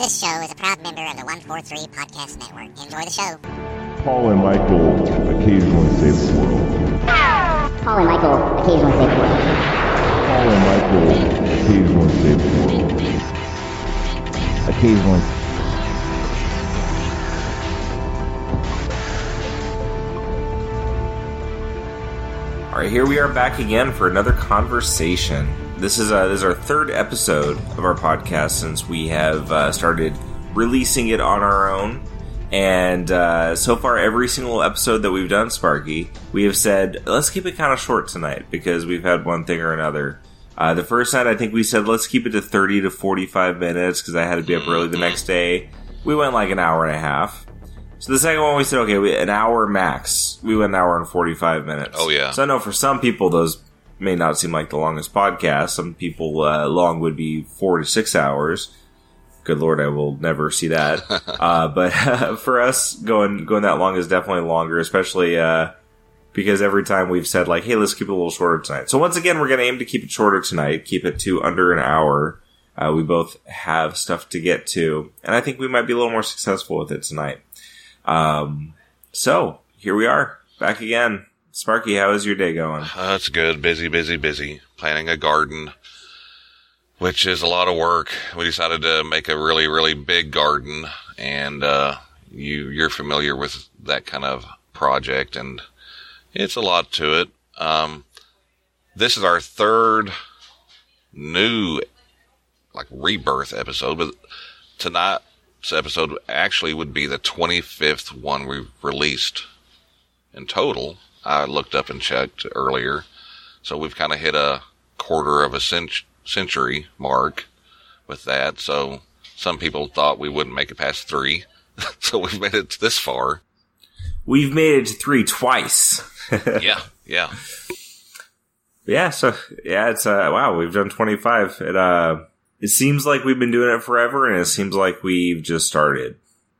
This show is a proud member of the 143 Podcast Network. Enjoy the show. Paul and Michael occasionally save the world. Paul and Michael occasionally save the world. Paul and Michael occasionally save the world. Occasionally. All right, here we are back again for another conversation. This is, uh, this is our third episode of our podcast since we have uh, started releasing it on our own. And uh, so far, every single episode that we've done, Sparky, we have said, let's keep it kind of short tonight because we've had one thing or another. Uh, the first night, I think we said, let's keep it to 30 to 45 minutes because I had to be up early the next day. We went like an hour and a half. So the second one, we said, okay, we, an hour max. We went an hour and 45 minutes. Oh, yeah. So I know for some people, those may not seem like the longest podcast. Some people, uh, long would be four to six hours. Good lord, I will never see that. uh, but for us, going going that long is definitely longer, especially uh, because every time we've said like, "Hey, let's keep it a little shorter tonight." So once again, we're going to aim to keep it shorter tonight, keep it to under an hour. Uh, we both have stuff to get to, and I think we might be a little more successful with it tonight. Um, so here we are, back again. Sparky, how is your day going? That's good. Busy, busy, busy. Planting a garden, which is a lot of work. We decided to make a really, really big garden, and uh, you you're familiar with that kind of project, and it's a lot to it. Um, this is our third new like rebirth episode, but tonight's episode actually would be the 25th one we've released in total. I looked up and checked earlier. So we've kind of hit a quarter of a cent- century mark with that. So some people thought we wouldn't make it past three. so we've made it this far. We've made it to three twice. yeah, yeah. Yeah, so yeah, it's uh wow, we've done 25. It uh it seems like we've been doing it forever and it seems like we've just started.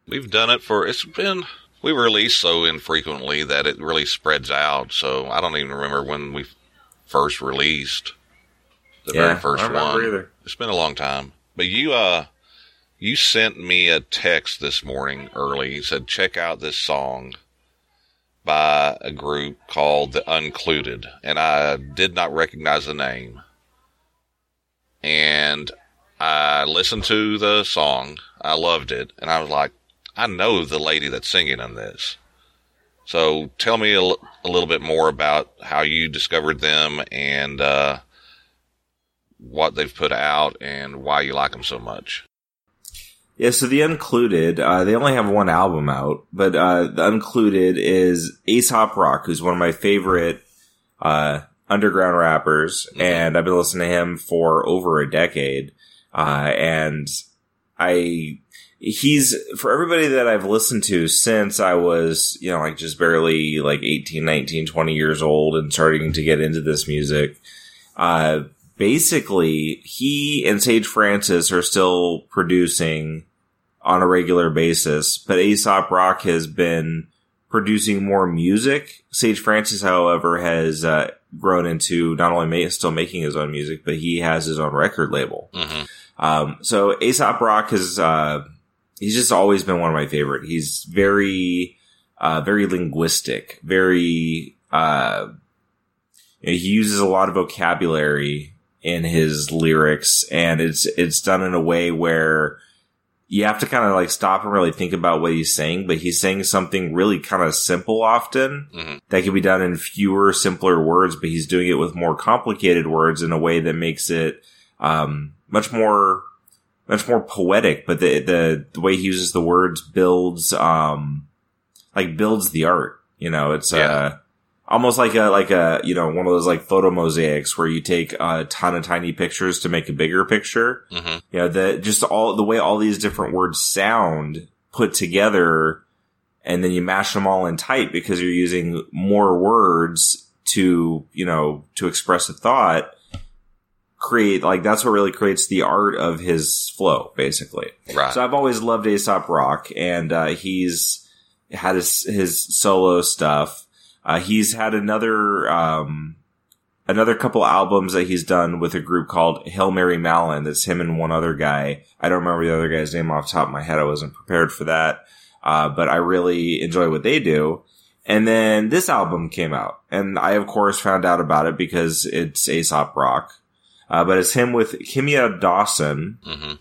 We've done it for it's been we release so infrequently that it really spreads out. So I don't even remember when we first released the Yeah, very first one. either. It's been a long time. But you uh you sent me a text this morning early. You said check out this song by a group called The Uncluded, and I did not recognize the name. And I listened to the song. I loved it, and I was like, I know the lady that's singing on this. So tell me a, l- a little bit more about how you discovered them and uh, what they've put out and why you like them so much. Yeah, so the Uncluded, uh, they only have one album out, but uh, the Uncluded is Aesop Rock, who's one of my favorite uh, underground rappers, and I've been listening to him for over a decade. Uh, and I, he's, for everybody that I've listened to since I was, you know, like just barely like 18, 19, 20 years old and starting to get into this music, uh, basically he and Sage Francis are still producing on a regular basis, but Aesop Rock has been producing more music. Sage Francis, however, has uh, grown into not only ma- still making his own music, but he has his own record label. hmm Um, so Aesop Rock has, uh, he's just always been one of my favorite. He's very, uh, very linguistic, very, uh, he uses a lot of vocabulary in his lyrics and it's, it's done in a way where you have to kind of like stop and really think about what he's saying, but he's saying something really kind of simple often hmm that can be done in fewer, simpler words, but he's doing it with more complicated words in a way that makes it um, much more, much more poetic. But the, the the way he uses the words builds, um, like builds the art. You know, it's Yeah. uh, almost like a like a you know one of those like photo mosaics where you take a ton of tiny pictures to make a bigger picture. hmm You know, the just all the way all these different words sound put together and then you mash them all in tight because you're using more words to, you know, to express a thought. Create like that's what really creates the art of his flow, basically. Right. So I've always loved Aesop Rock, and uh, he's had his his solo stuff. Uh, he's had another um, another couple albums that he's done with a group called Hail Mary Mallon. That's him and one other guy. I don't remember the other guy's name off the top of my head. I wasn't prepared for that. Uh, but I really enjoy what they do. And then this album came out and I of course found out about it because it's Aesop Rock. Uh, but it's him with Kimya Dawson. hmm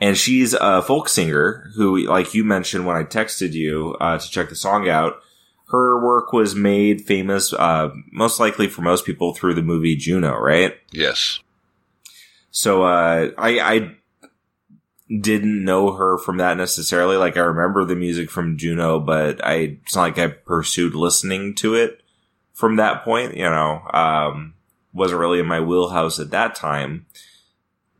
And she's a folk singer who, like you mentioned when I texted you, uh, to check the song out, her work was made famous, uh, most likely for most people through the movie Juno, right? Yes. So, uh, I, I didn't know her from that necessarily. Like I remember the music from Juno, but I, it's not like I pursued listening to it from that point, you know, um, wasn't really in my wheelhouse at that time.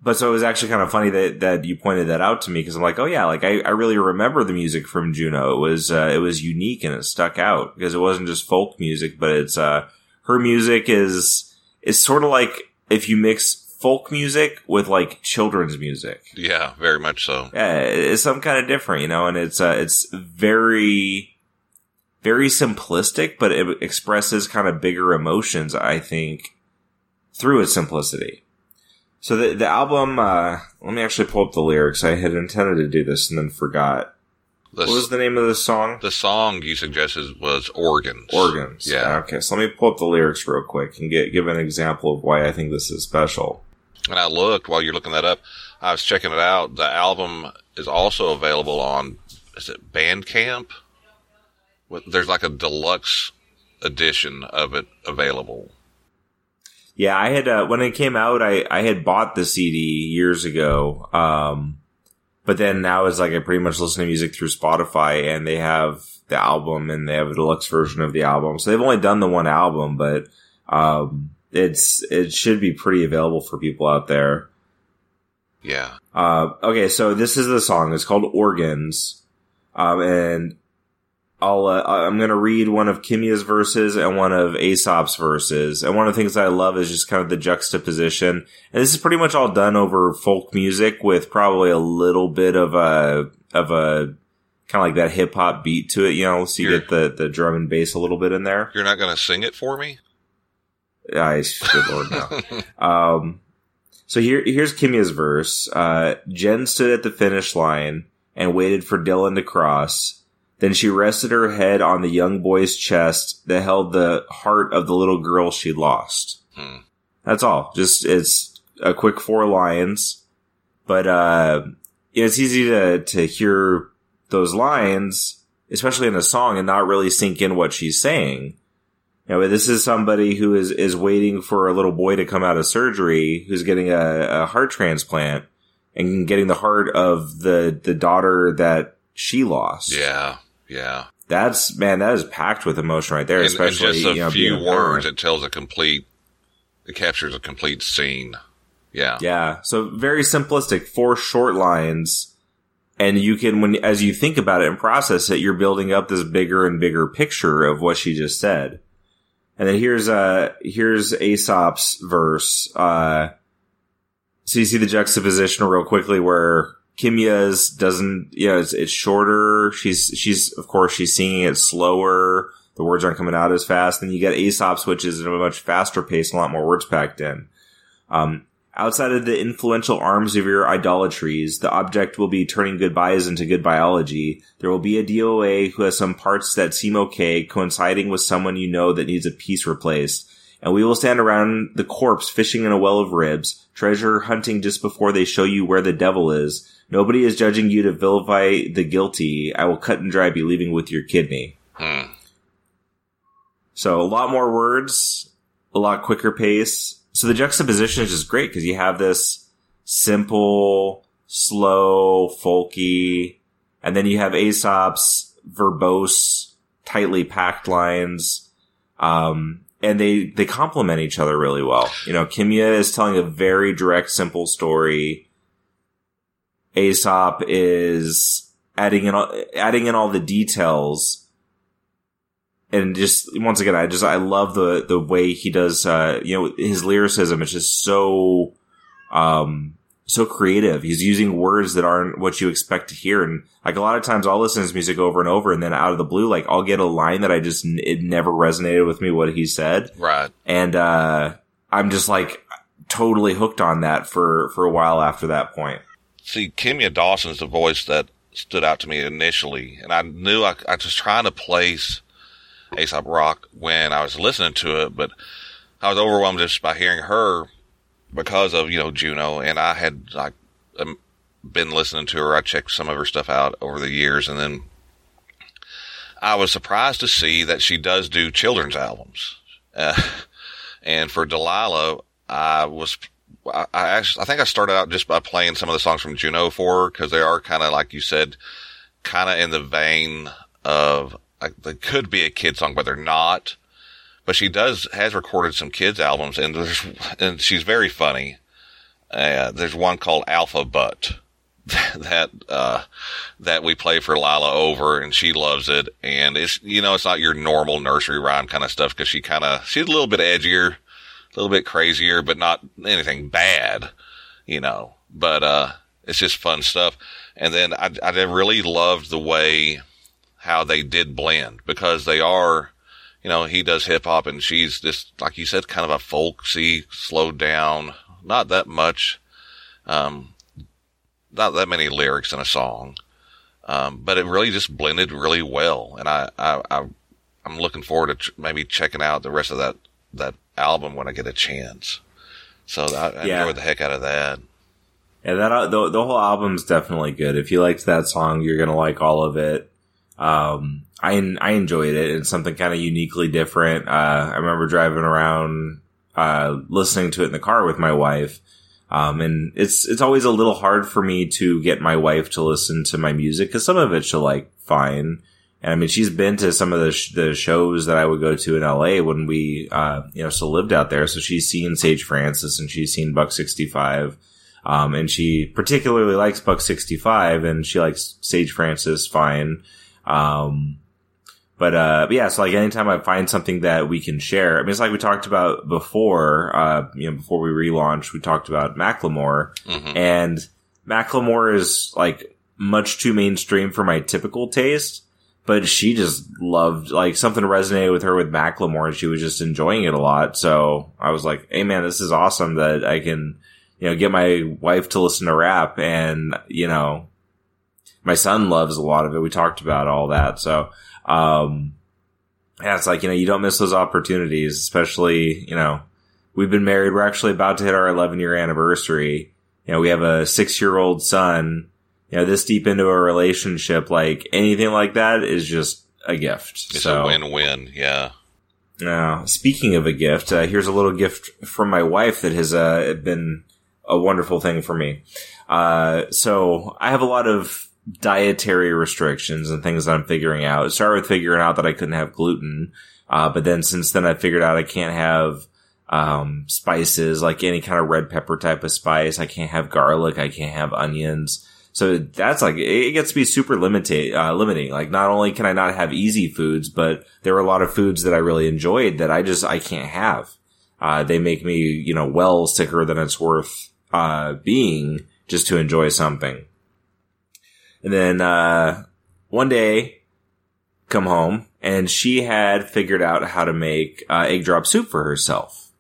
But so it was actually kind of funny that, that you pointed that out to me because I'm like, oh yeah, like I, I really remember the music from Juno. It was, uh, it was unique and it stuck out because it wasn't just folk music, but it's, uh, her music is, is sort of like if you mix folk music with like children's music. Yeah, very much so. Yeah, it's some kind of different, you know, and it's, uh, it's very, very simplistic, but it expresses kind of bigger emotions, I think, through its simplicity. So the the album, uh, let me actually pull up the lyrics. I had intended to do this and then forgot. The, What was the name of the song? the song you suggested was Organs. Organs. Yeah. Okay, so let me pull up the lyrics real quick and get give an example of why I think this is special. And I looked while you're looking that up. I was checking it out. The album is also available on is it Bandcamp? There's like a deluxe edition of it available. Yeah, I had uh, when it came out, I I had bought the CD years ago. Um, but then now it's like I pretty much listen to music through Spotify, and they have the album and they have a deluxe version of the album. So they've only done the one album, but um, it's it should be pretty available for people out there. Yeah. Uh, okay, so this is the song. It's called Organs. Um, and I'll, uh, I'm gonna read one of Kimya's verses and one of Aesop's verses. And one of the things I love is just kind of the juxtaposition. And this is pretty much all done over folk music with probably a little bit of a, of a, kind of like that hip hop beat to it, you know, so you Here. get the, the drum and bass a little bit in there. You're not going to sing it for me? I, good lord, no. Um, so here, here's Kimya's verse. Uh, Jen stood at the finish line and waited for Dylan to cross. Then she rested her head on the young boy's chest that held the heart of the little girl she lost. Hmm. That's all. Just, it's a quick four lines, but, uh, it's easy to, to hear those lines, especially in a song and not really sink in what she's saying. You know, this is somebody who is, is waiting for a little boy to come out of surgery who's getting a, a heart transplant and getting the heart of the, the daughter that she lost. Yeah. Yeah. That's, man, that is packed with emotion right there, in especially, just a you know, few words, it tells a complete, it captures a complete scene. Yeah. Yeah. So very simplistic, four short lines. And you can, when, as you think about it and process it, you're building up this bigger and bigger picture of what she just said. And then here's, uh, here's Aesop's verse. Uh, so you see the juxtaposition real quickly where Kimya's doesn't, you know, it's, it's shorter. She's, she's, of course, she's singing it slower. The words aren't coming out as fast. Then you get Aesop's, which is at a much faster pace, a lot more words packed in. Um, outside of the influential arms of your idolatries, the object will be turning goodbyes into good biology. There will be a DOA who has some parts that seem okay, coinciding with someone you know that needs a piece replaced. And we will stand around the corpse fishing in a well of ribs, treasure hunting just before they show you where the devil is. Nobody is judging you to vilify the guilty. I will cut and dry be leaving with your kidney. Hmm. So a lot more words, a lot quicker pace. So the juxtaposition is just great because you have this simple, slow, folky, and then you have Aesop's verbose, tightly packed lines. Um, and they, they complement each other really well. You know, Kimya is telling a very direct, simple story. Aesop is adding in, all, adding in all the details and just once again, I just I love the the way he does. Uh, you know, his lyricism is just so um so creative. He's using words that aren't what you expect to hear. And like a lot of times I'll listen to his music over and over and then out of the blue, like I'll get a line that I just, it never resonated with me what he said. Right. And, uh, I'm just like totally hooked on that for, for a while after that point. See, Kimya Dawson's the voice that stood out to me initially, and I knew I, I was trying to place Aesop Rock when I was listening to it, but I was overwhelmed just by hearing her because of you know Juno, and I had like um, been listening to her. I checked some of her stuff out over the years, and then I was surprised to see that she does do children's albums. Uh, and for Delilah, I was I, I actually I think I started out just by playing some of the songs from Juno for her because they are kind of like you said, kind of in the vein of like they could be a kid song, but they're not. But she does has recorded some kids albums, and there's and she's very funny. Uh, there's one called Alphabutt that uh, that we play for Lila over, and she loves it. And it's you know it's not your normal nursery rhyme kind of stuff because she kind of she's a little bit edgier, a little bit crazier, but not anything bad, you know. But uh, it's just fun stuff. And then I I really loved the way how they did blend because they are. You know, he does hip hop and she's just, like you said, kind of a folksy, slowed down, not that much. Um, not that many lyrics in a song, um, but it really just blended really well. And I, I, I am looking forward to maybe checking out the rest of that that album when I get a chance. So I, I Yeah. enjoyed the heck out of that. Yeah, that the the whole album's definitely good. If you liked that song, you're gonna like all of it. Um, I I enjoyed it. It's something kind of uniquely different. Uh, I remember driving around, uh, listening to it in the car with my wife. Um, and it's it's always a little hard for me to get my wife to listen to my music because some of it she'll like fine. And I mean, she's been to some of the sh- the shows that I would go to in LA when we, uh, you know, still lived out there. So she's seen Sage Francis and she's seen Buck sixty five. Um, and she particularly likes Buck 65 and she likes Sage Francis fine. Um, but, uh, but yeah, so like anytime I find something that we can share, I mean, it's like we talked about before, uh, you know, before we relaunched, we talked about Macklemore hmm and Macklemore is like much too mainstream for my typical taste. But she just loved, like, something resonated with her with Macklemore and she was just enjoying it a lot. So I was like, hey man, this is awesome that I can, you know, get my wife to listen to rap and, you know, my son loves a lot of it. We talked about all that. So, um, yeah, it's like, you know, you don't miss those opportunities, especially, you know, we've been married. We're actually about to hit our 11 year anniversary. You know, we have a six year old son, you know, this deep into a relationship, like anything like that is just a gift. It's so, a win-win. Yeah. now, speaking of a gift, uh, here's a little gift from my wife that has uh, been a wonderful thing for me. Uh, so I have a lot of dietary restrictions and things that I'm figuring out. It started with figuring out that I couldn't have gluten, uh, but then since then I figured out I can't have um, spices like any kind of red pepper type of spice. I can't have garlic. I can't have onions. So that's like it gets to be super limited, uh, limiting. Like not only can I not have easy foods, but there are a lot of foods that I really enjoyed that I just I can't have. Uh, they make me you know well sicker than it's worth uh, being just to enjoy something. And then uh, one day, come home and she had figured out how to make uh, egg drop soup for herself.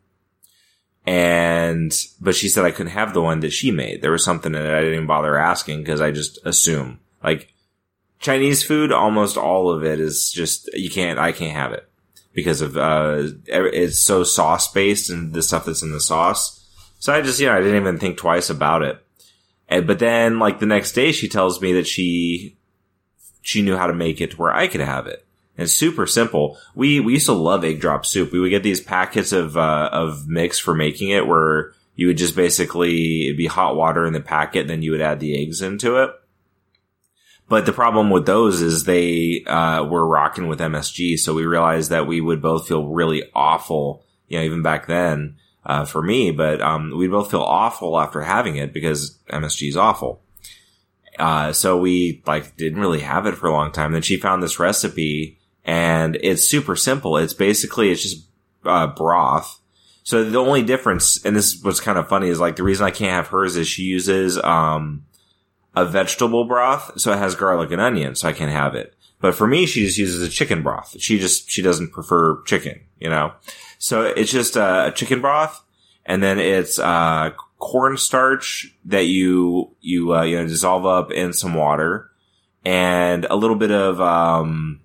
And, but she said I couldn't have the one that she made. There was something in it I didn't even bother asking because I just assume. Like, Chinese food, almost all of it is just, you can't, I can't have it because of, uh, it's so sauce based and the stuff that's in the sauce. So I just, you know, I didn't even think twice about it. And, but then, like, the next day she tells me that she, she knew how to make it where I could have it. And super simple. We, we used to love egg drop soup. We would get these packets of, uh, of mix for making it where you would just basically, it'd be hot water in the packet, then you would add the eggs into it. But the problem with those is they, uh, were rocking with MSG. So we realized that we would both feel really awful, you know, even back then, uh, for me, but, um, we both feel awful after having it because MSG is awful. Uh, so we like didn't really have it for a long time. Then she found this recipe and it's super simple. It's basically, it's just, uh, broth. So the only difference, and this is what's kind of funny, is like the reason I can't have hers is she uses um a vegetable broth, so it has garlic and onion, so I can't have it. But for me, she just uses a chicken broth. She just she doesn't prefer chicken, you know. So it's just a chicken broth, and then it's uh cornstarch that you you uh, you know dissolve up in some water, and a little bit of um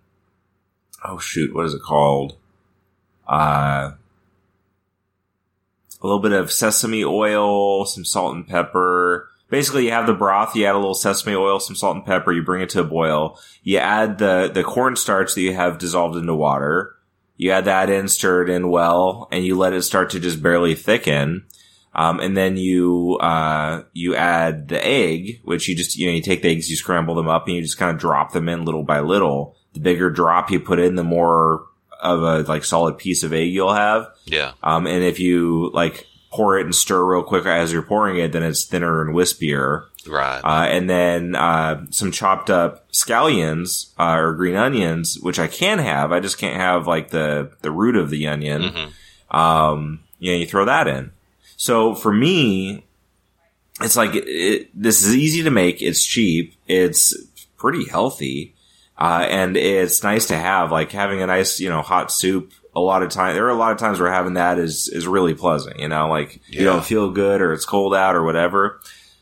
oh shoot, what is it called? Uh a little bit of sesame oil, some salt and pepper. Basically, you have the broth, you add a little sesame oil, some salt and pepper, you bring it to a boil. You add the, the cornstarch that you have dissolved into water. You add that in, stir it in well, and you let it start to just barely thicken. Um, and then you, uh, you add the egg, which you just, you know, you take the eggs, you scramble them up and you just kind of drop them in little by little. The bigger drop you put in, the more of a like solid piece of egg you'll have. Yeah. Um, and if you like pour it and stir real quick as you're pouring it, then it's thinner and wispier. Right. Uh, and then, uh, some chopped up scallions, uh, or green onions, which I can have. I just can't have like the, the root of the onion. Mhm. Um, you know, you throw that in. So for me, it's like, it, this is easy to make. It's cheap. It's pretty healthy. Uh, and it's nice to have, like having a nice, you know, hot soup. A lot of time, there are a lot of times where having that is, is really pleasant, you know, like you don't feel good or it's cold out or whatever.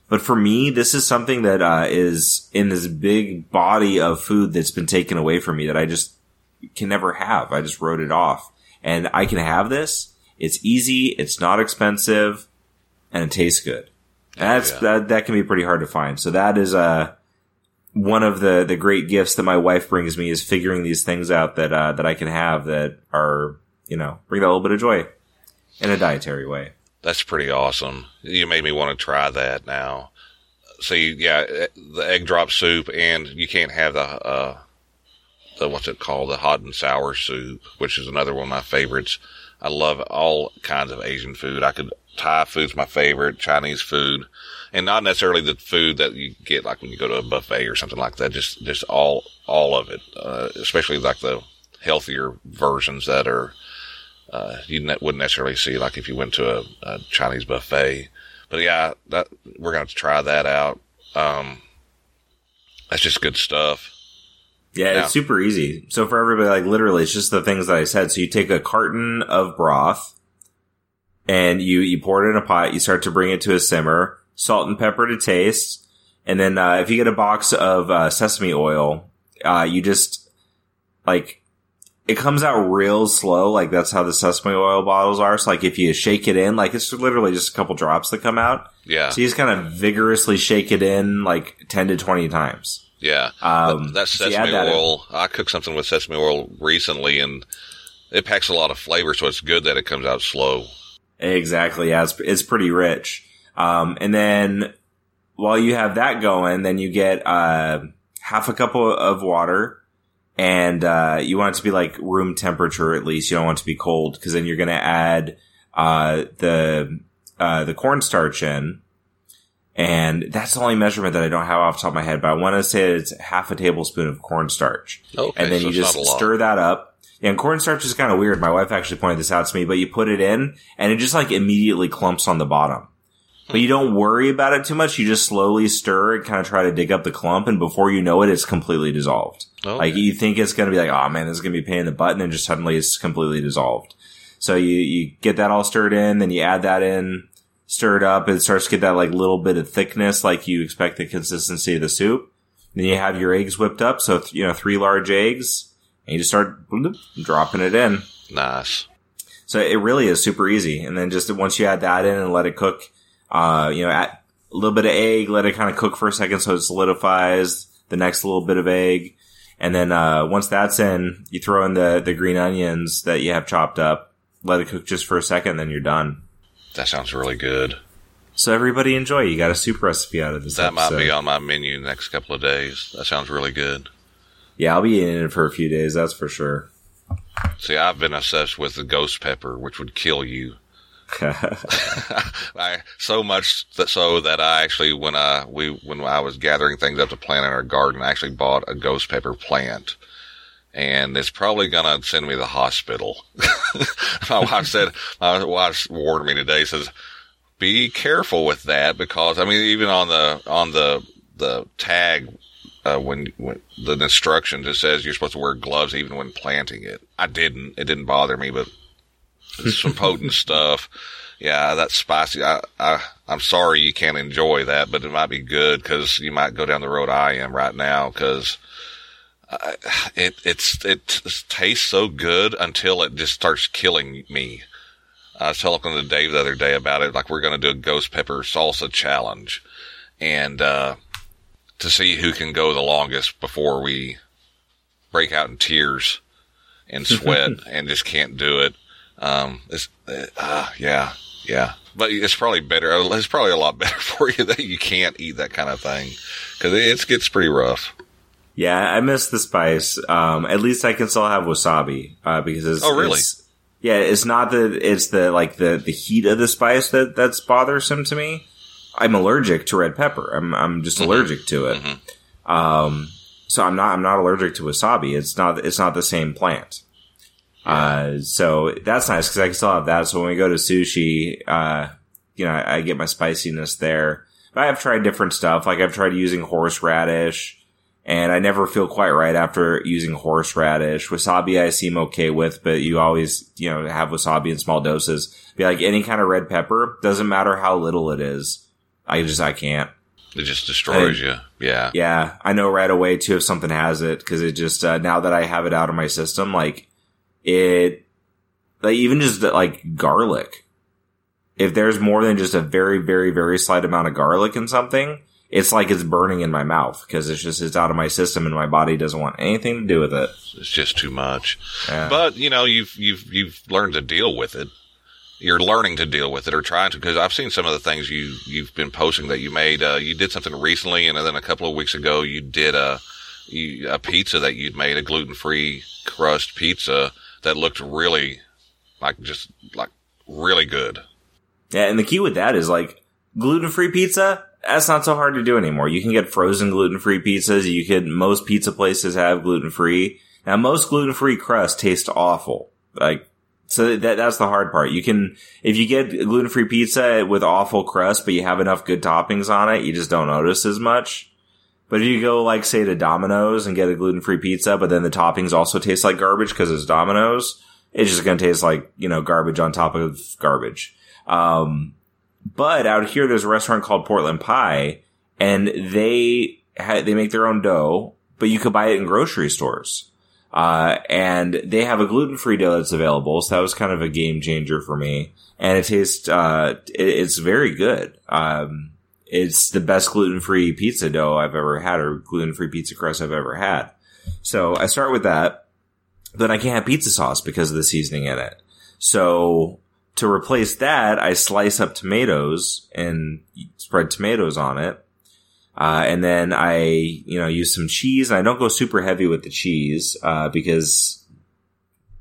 But for me, this is something that, uh, is in this big body of food that's been taken away from me that I just can never have. I just wrote it off and I can have this. It's easy. It's not expensive and it tastes good. That's, yeah. that, that can be pretty hard to find. So that is, uh, one of the, the great gifts that my wife brings me is figuring these things out that, uh, that I can have that are, you know, bring that little bit of joy in a dietary way. That's pretty awesome. You made me want to try that now. See, yeah, the egg drop soup, and you can't have the uh, the what's it called, the hot and sour soup, which is another one of my favorites. I love all kinds of Asian food. I could Thai food's my favorite, Chinese food, and not necessarily the food that you get like when you go to a buffet or something like that. Just just all all of it, uh, especially like the healthier versions that are uh, you ne- wouldn't necessarily see like if you went to a, a Chinese buffet. But yeah, that we're gonna have to try that out. Um, that's just good stuff. Yeah, Yeah. it's super easy. So for everybody, like literally, it's just the things that I said. So you take a carton of broth and you, you pour it in a pot. You start to bring it to a simmer, salt and pepper to taste. And then, uh, if you get a box of, uh, sesame oil, uh, you just like, it comes out real slow. Like that's how the sesame oil bottles are. So like if you shake it in, like it's literally just a couple drops that come out. Yeah, So you just kind of vigorously shake it in like 10 to 20 times. yeah. Um, That- that's so you add sesame that in. oil. I cooked something with sesame oil recently, and it packs a lot of flavor. So it's good that it comes out slow. Exactly. Yeah, it's, it's pretty rich. Um, and then while you have that going, then you get, uh, half a cup of, water and, uh, you want it to be like room temperature at least. You don't want it to be cold because then you're going to add, uh, the, uh, the cornstarch in. And that's the only measurement that I don't have off the top of my head, but I want to say it's half a tablespoon of cornstarch Okay, and then so you just not a lot. stir that up. Yeah, and cornstarch is kind of weird. My wife actually pointed this out to me, but you put it in and it just like immediately clumps on the bottom. But you don't worry about it too much. You just slowly stir and kind of try to dig up the clump. And before you know it, it's completely dissolved. Okay. Like you think it's going to be like, oh man, this is going to be a pain in the butt. And then just suddenly it's completely dissolved. So you, you get that all stirred in, then you add that in, stir it up. It starts to get that like little bit of thickness, like you expect the consistency of the soup. Then you have your eggs whipped up. So, you know, three large eggs and you just start bloop, dropping it in. Nice. So it really is super easy. And then just once you add that in and let it cook, uh, you know, add a little bit of egg, let it kind of cook for a second so it solidifies the next little bit of egg. And then, uh, once that's in, you throw in the, the green onions that you have chopped up, let it cook just for a second, then you're done. That sounds really good. So everybody enjoy. You got a soup recipe out of this. That might be on my menu next couple of days. That sounds really good. Yeah, I'll be eating it for a few days. That's for sure. See, I've been obsessed with the ghost pepper, which would kill you. I so much that so that I actually when I we when I was gathering things up to plant in our garden, I actually bought a ghost pepper plant, and it's probably gonna send me to the hospital. my wife said, my wife warned me today, says, be careful with that because I mean, even on the, on the, the tag, uh, when, when the instructions, it says you're supposed to wear gloves even when planting it. I didn't, it didn't bother me, but it's some potent stuff. Yeah, that's spicy. I, I, I'm sorry you can't enjoy that, but it might be good because you might go down the road I am right now because uh, it it's it tastes so good until it just starts killing me. I was talking to Dave the other day about it. Like we're going to do a ghost pepper salsa challenge, and uh, to see who can go the longest before we break out in tears and sweat and just can't do it. Um, it's uh, yeah, yeah. But it's probably better. It's probably a lot better for you that you can't eat that kind of thing because it gets pretty rough. Yeah, I miss the spice. Um, at least I can still have wasabi uh, because it's, oh really? It's, yeah, it's not the it's the like the the heat of the spice that that's bothersome to me. I'm allergic to red pepper. I'm I'm just mm-hmm. allergic to it. Mm-hmm. Um, so I'm not I'm not allergic to wasabi. It's not it's not the same plant. Uh, so that's nice because I can still have that. So when we go to sushi, uh, you know, I, I get my spiciness there. But I have tried different stuff. Like I've tried using horseradish and I never feel quite right after using horseradish. Wasabi I seem okay with, but you always, you know, have wasabi in small doses. Be like any kind of red pepper, doesn't matter how little it is. I just, I can't. It just destroys you. Yeah. Yeah. I know right away too if something has it because it just, uh, now that I have it out of my system, like it, like even just like garlic. If there's more than just a very, very, very slight amount of garlic in something, it's like it's burning in my mouth because it's just, it's out of my system and my body doesn't want anything to do with it. It's just too much. Yeah. But, you know, you've, you've, you've learned to deal with it. You're learning to deal with it or trying to, because I've seen some of the things you, you've been posting that you made. Uh, you did something recently and then a couple of weeks ago you did a, a pizza that you'd made, a gluten free crust pizza that looked really like just like really good. Yeah. And the key with that is like gluten free pizza that's not so hard to do anymore. You can get frozen gluten free pizzas. You can, most pizza places have gluten free. Now, most gluten free crust taste awful. Like, so that, that's the hard part. You can, if you get gluten free pizza with awful crust, but you have enough good toppings on it, you just don't notice as much. But if you go like say to Domino's and get a gluten free pizza, but then the toppings also taste like garbage because it's Domino's, it's just to taste like, you know, garbage on top of garbage. Um, but out here, there's a restaurant called Portland Pie, and they ha- they make their own dough, but you could buy it in grocery stores. Uh, and they have a gluten free dough that's available, so that was kind of a game changer for me. And it tastes, uh, it, it's very good. Um, it's the best gluten free pizza dough I've ever had, or gluten free pizza crust I've ever had. So I start with that. Then I can't have pizza sauce because of the seasoning in it. So to replace that, I slice up tomatoes and spread tomatoes on it. Uh, and then I, you know, use some cheese. I don't go super heavy with the cheese, uh, because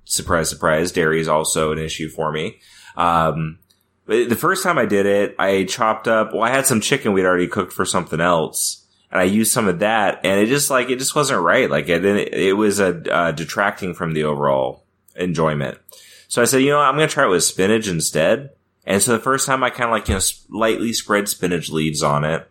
surprise, surprise, dairy is also an issue for me. Um, the first time I did it, I chopped up, well, I had some chicken we'd already cooked for something else. And I used some of that and it just like, it just wasn't right. Like it, it was a, uh, detracting from the overall enjoyment. So I said, you know, I'm going to try it with spinach instead. And so the first time I kind of like, you know, lightly spread spinach leaves on it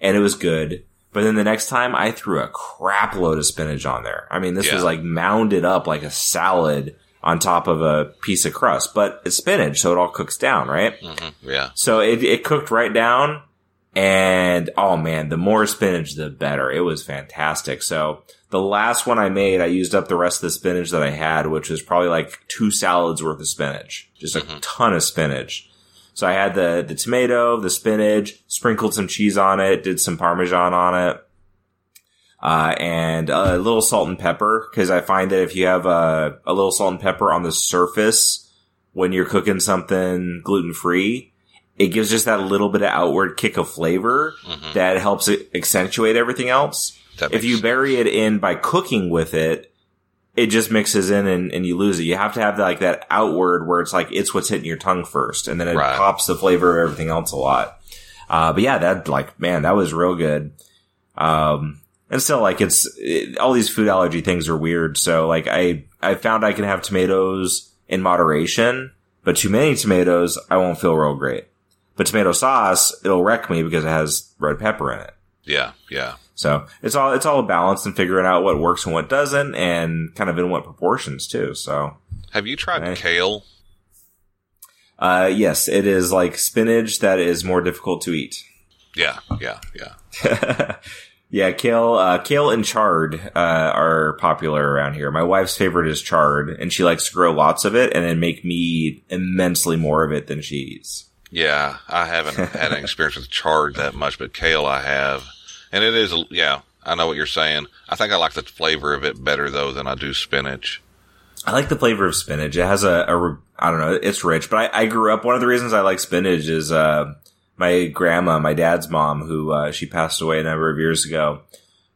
and it was good. But then the next time I threw a crap load of spinach on there. I mean, this yeah. was like mounded up like a salad on top of a piece of crust, but it's spinach, so it all cooks down, right? Mm-hmm. Yeah. So it, it cooked right down. And oh man, the more spinach, the better. It was fantastic. So the last one I made, I used up the rest of the spinach that I had, which was probably like two salads worth of spinach. Just a mm-hmm. ton of spinach. So I had the, the tomato, the spinach, sprinkled some cheese on it, did some Parmesan on it. Uh, and a little salt and pepper, cause I find that if you have a, a little salt and pepper on the surface when you're cooking something gluten free, it gives just that little bit of outward kick of flavor mm-hmm. that helps it accentuate everything else if you bury it in by cooking with it, it just mixes in and, and you lose it. You have to have like that outward where it's like it's what's hitting your tongue first, and then it right. pops the flavor of everything else a lot. Uh, but yeah, that like man, that was real good. Um, and still like it's it, all these food allergy things are weird. So like I I found I can have tomatoes in moderation, but too many tomatoes I won't feel real great. But tomato sauce it'll wreck me because it has red pepper in it. Yeah, yeah. So it's all it's all a balance and figuring out what works and what doesn't, and kind of in what proportions too. So Have you tried Right. kale? uh, yes, it is like spinach that is more difficult to eat. Yeah, yeah, yeah. yeah, kale, uh, kale and chard uh, are popular around here. My wife's favorite is chard, and she likes to grow lots of it and then make me immensely more of it than she eats. Yeah, I haven't had an experience with chard that much, but kale I have. And it is, yeah, I know what you're saying. I think I like the flavor of it better though than I do spinach. I like the flavor of spinach. It has a, a I don't know, it's rich. But I, I grew up. One of the reasons I like spinach is uh, my grandma, my dad's mom, who uh, she passed away a number of years ago.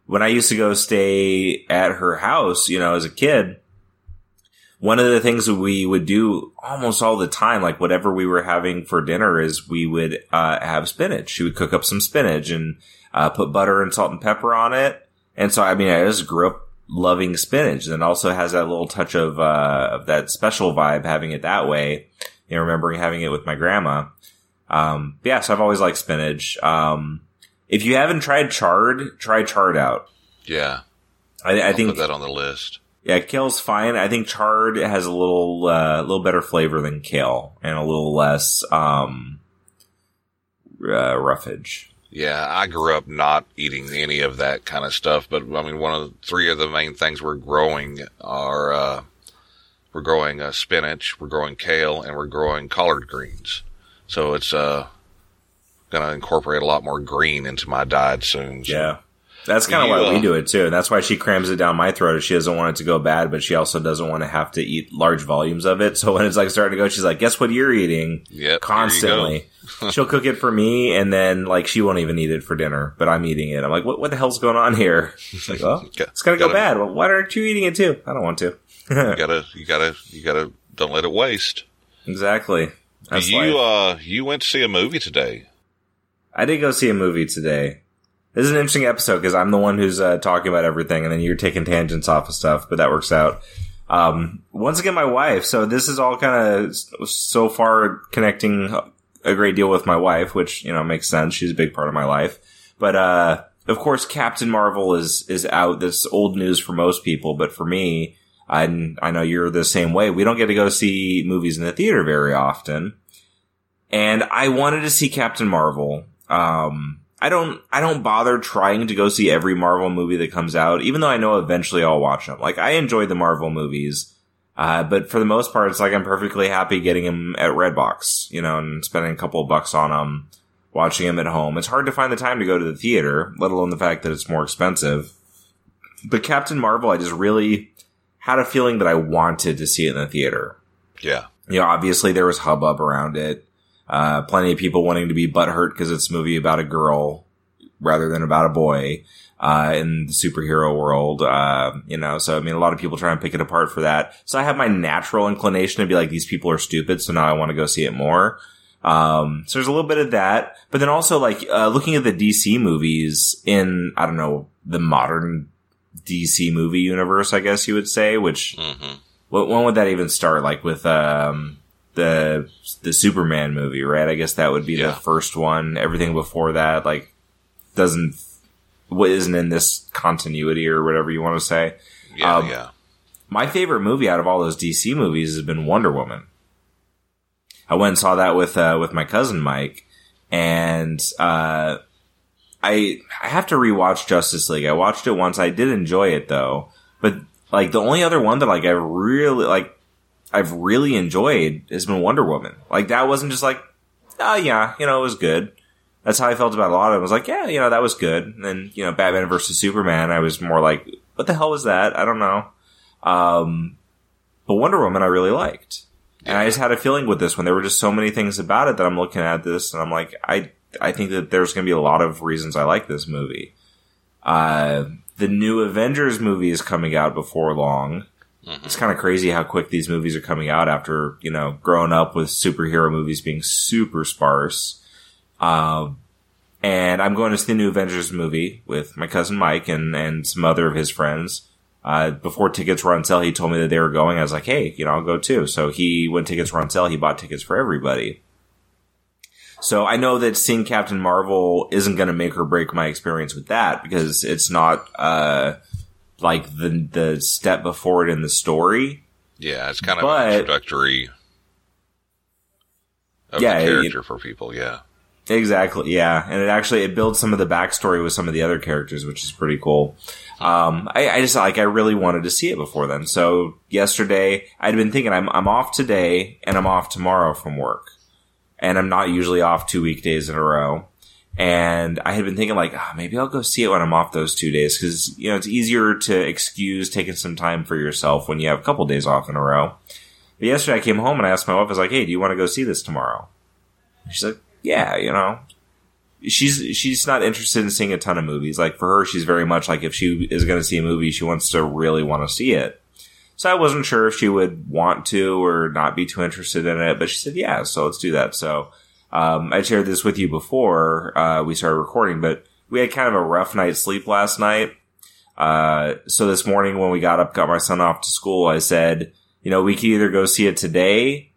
When I used to go stay at her house, you know, as a kid, one of the things that we would do almost all the time, like whatever we were having for dinner, is we would uh, have spinach. She would cook up some spinach and uh, put butter and salt and pepper on it. And so, I mean, I just grew up loving spinach. And also has that little touch of, uh, of that special vibe having it that way. Know, remembering having it with my grandma. Um, yeah, so I've always liked spinach. Um, if you haven't tried chard, try chard out. Yeah, I, I think put that on the list. yeah, kale's fine. I think chard has a little, uh, little better flavor than kale and a little less, um, uh, roughage. Yeah, I grew up not eating any of that kind of stuff, but I mean, one of the three of the main things we're growing are, uh, we're growing uh, spinach, we're growing kale, and we're growing collard greens. So it's, uh, gonna incorporate a lot more green into my diet soon. So Yeah. That's kind of why we uh, do it too. And that's why she crams it down my throat. She doesn't want it to go bad, but she also doesn't want to have to eat large volumes of it. So when it's like starting to go, she's like, guess what you're eating? Yep. Constantly. She'll cook it for me and then like she won't even eat it for dinner, but I'm eating it. I'm like, what, what the hell's going on here? She's like, well, it's going to go gotta- bad. Well, why aren't you eating it too? I don't want to. You gotta, you gotta, you gotta, don't let it waste. exactly. That's you, life. uh, you went to see a movie today. I did go see a movie today. This is an interesting episode because I'm the one who's uh, talking about everything, and then you're taking tangents off of stuff, but that works out. Um, once again, my wife. So this is all kind of so far connecting a great deal with my wife, which you know makes sense. She's a big part of my life. But uh, of course, Captain Marvel is is out. That's old news for most people, but for me, I I know you're the same way. We don't get to go see movies in the theater very often and I wanted to see Captain Marvel. Um, I don't, I don't bother trying to go see every Marvel movie that comes out, even though I know eventually I'll watch them. Like I enjoy the Marvel movies, uh, but for the most part, it's like I'm perfectly happy getting them at Redbox, you know, and spending a couple of bucks on them, watching them at home. It's hard to find the time to go to the theater, let alone the fact that it's more expensive. But Captain Marvel, I just really had a feeling that I wanted to see it in the theater Yeah. you know, obviously there was hubbub around it. Uh, plenty of people wanting to be butthurt because it's a movie about a girl rather than about a boy, uh, in the superhero world. Uh, you know, so I mean, a lot of people try and pick it apart for that. So I have my natural inclination to be like, these people are stupid. So now I want to go see it more. Um, so there's a little bit of that, but then also like, uh, looking at the DC movies in, I don't know, the modern DC movie universe, I guess you would say, which, hmm what when would that even start? Like with um the the Superman movie, right? I guess that would be Yeah. the first one. Everything before that, like, doesn't what isn't in this continuity or whatever you want to say. Yeah. Um, yeah. My favorite movie out of all those DC movies has been Wonder Woman. I went and saw that with uh, with my cousin Mike, and uh, I I have to rewatch Justice League. I watched it once. I did enjoy it though, but like the only other one that like I really like I've really enjoyed has been Wonder Woman. Like that wasn't just like oh yeah, you know it was good. That's how I felt about a lot of it. I was like, yeah, you know, that was good. And then, you know, Batman versus Superman, I was more like, what the hell was that? I don't know. Um, but Wonder Woman, I really liked. And I just had a feeling with this when There were just so many things about it that I'm looking at this and I'm like, I, I think that there's going to be a lot of reasons I like this movie. Uh, the new Avengers movie is coming out before long. It's kind of crazy how quick these movies are coming out after, you know, growing up with superhero movies being super sparse. Um, and I'm going to see the new Avengers movie with my cousin Mike and and some other of his friends. Uh, before tickets were on sale, he told me that they were going. I was like, hey, you know, I'll go too. So he, when tickets were on sale, he bought tickets for everybody. So I know that seeing Captain Marvel isn't going to make or break my experience with that because it's not, uh, like the, the step before it in the story. Yeah, it's kind of But- an introductory of Yeah, the it- character for people. Yeah, Exactly. Yeah. And it actually, it builds some of the backstory with some of the other characters, which is pretty cool. Um, I, I just like, I really wanted to see it before then. So yesterday I'd been thinking I'm, I'm off today and I'm off tomorrow from work and I'm not usually off two weekdays in a row. And I had been thinking like, ah, maybe I'll go see it when I'm off those two days. Cause, you know, it's easier to excuse taking some time for yourself when you have a couple days off in a row. But yesterday I came home and I asked my wife, I was like, Hey, do you want to go see this tomorrow? She's like, yeah, you know, she's she's not interested in seeing a ton of movies. Like for her, she's very much like if she is going to see a movie, she wants to really want to see it. So I wasn't sure if she would want to or not be too interested in it, but she said, yeah, so let's do that. So, um, I shared this with you before, uh, we started recording, but we had kind of a rough night's sleep last night. Uh, so this morning when we got up, got my son off to school, I said, you know, we could either go see it today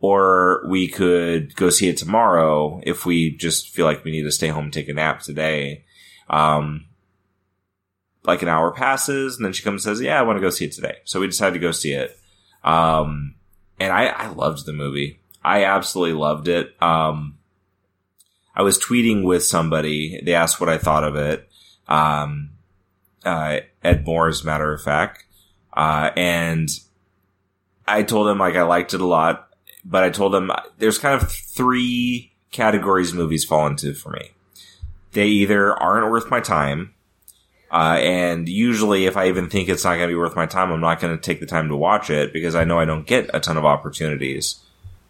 or we could go see it tomorrow if we just feel like we need to stay home and take a nap today. Um, like an hour passes and then she comes and says, yeah, I want to go see it today. So we decided to go see it. Um, and I, I loved the movie. I absolutely loved it. Um, I was tweeting with somebody. They asked what I thought of it. Um, uh, Ed Moore, as a matter of fact. Uh, and I told him like I liked it a lot, but I told him there's kind of three categories movies fall into for me. They either aren't worth my time, uh, and usually if I even think it's not going to be worth my time, I'm not going to take the time to watch it because I know I don't get a ton of opportunities.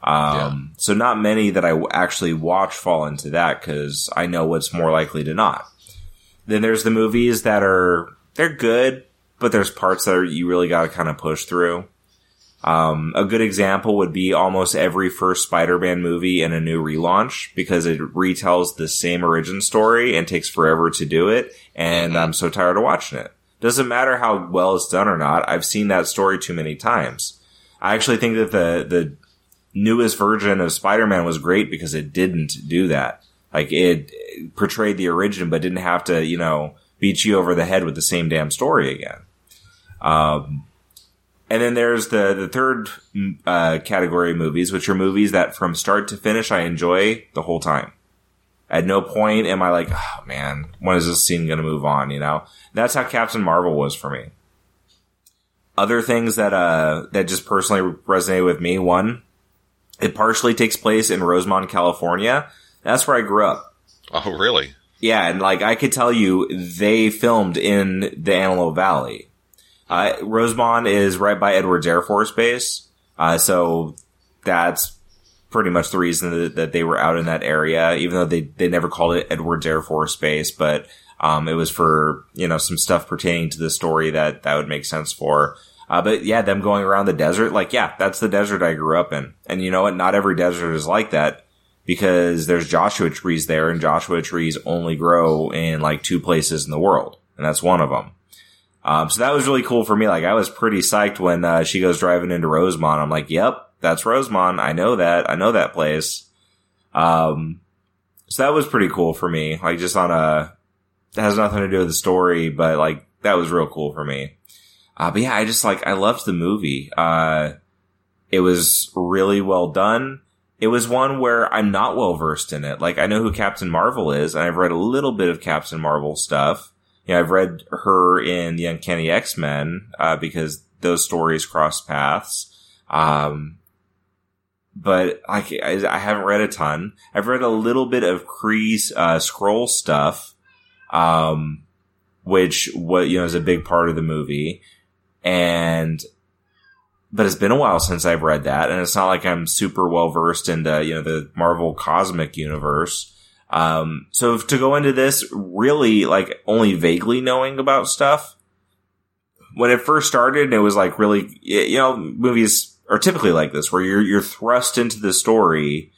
Um, so not many that I actually watch fall into that because I know what's more likely to not. Then there's the movies that are, they're good, but there's parts that are, you really got to kind of push through. Um, a good example would be almost every first Spider-Man movie in a new relaunch because it retells the same origin story and takes forever to do it. And I'm so tired of watching it. Doesn't matter how well it's done or not. I've seen that story too many times. I actually think that the, the newest version of Spider-Man was great because it didn't do that. Like it portrayed the origin, but didn't have to, you know, beat you over the head with the same damn story again. Um, and then there's the the third mm, uh, category of movies, which are movies that from start to finish I enjoy the whole time. At no point am I like, oh man, when is this scene going to move on? You know, that's how Captain Marvel was for me. Other things that uh that just personally resonated with me. One, it partially takes place in Rosamond, California. That's where I grew up. Oh, really? Yeah, and like I could tell you, they filmed in the Antelope Valley. Uh, Rosamond is right by Edwards Air Force Base, uh, so that's pretty much the reason that, that they were out in that area. Even though they they never called it Edwards Air Force Base, but um, it was for you know some stuff pertaining to the story that that would make sense for. Uh, but yeah, them going around the desert, like yeah, that's the desert I grew up in, and you know what? Not every desert is like that because there's Joshua trees there and Joshua trees only grow in like two places in the world. And that's one of them. Um, so that was really cool for me. Like I was pretty psyched when, uh, she goes driving into Rosamond. I'm like, yep, that's Rosamond. I know that. I know that place. Um, so that was pretty cool for me. Like just on a, it has nothing to do with the story, but like that was real cool for me. Uh, but yeah, I just like, I loved the movie. Uh, it was really well done it was one where I'm not well versed in it. Like I know who Captain Marvel is, and I've read a little bit of Captain Marvel stuff. You know, I've read her in the Uncanny X Men uh, because those stories cross paths. Um, but I, I haven't read a ton. I've read a little bit of Kree's uh, Skrull stuff, um, which what you know is a big part of the movie, and but it's been a while since I've read that, and it's not like I'm super well versed in the you know the Marvel cosmic universe. Um, so to go into this really like only vaguely knowing about stuff, when it first started, it was like really you know movies are typically like this where you're you're thrust into the story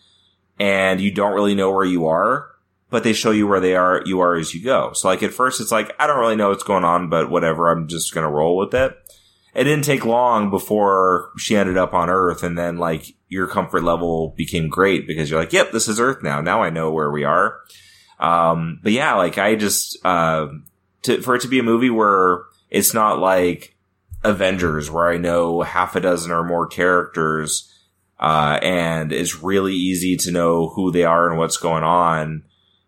and you don't really know where you are. but they show you where they are, you are as you go. So like at first it's like, I don't really know what's going on, but whatever, I'm just gonna roll with it. It didn't take long before she ended up on Earth and then like your comfort level became great because you're like, yep, this is Earth now. Now I know where we are. Um, but yeah, like I just, uh, to, for it to be a movie where it's not like Avengers where I know half a dozen or more characters, uh, and it's really easy to know who they are and what's going on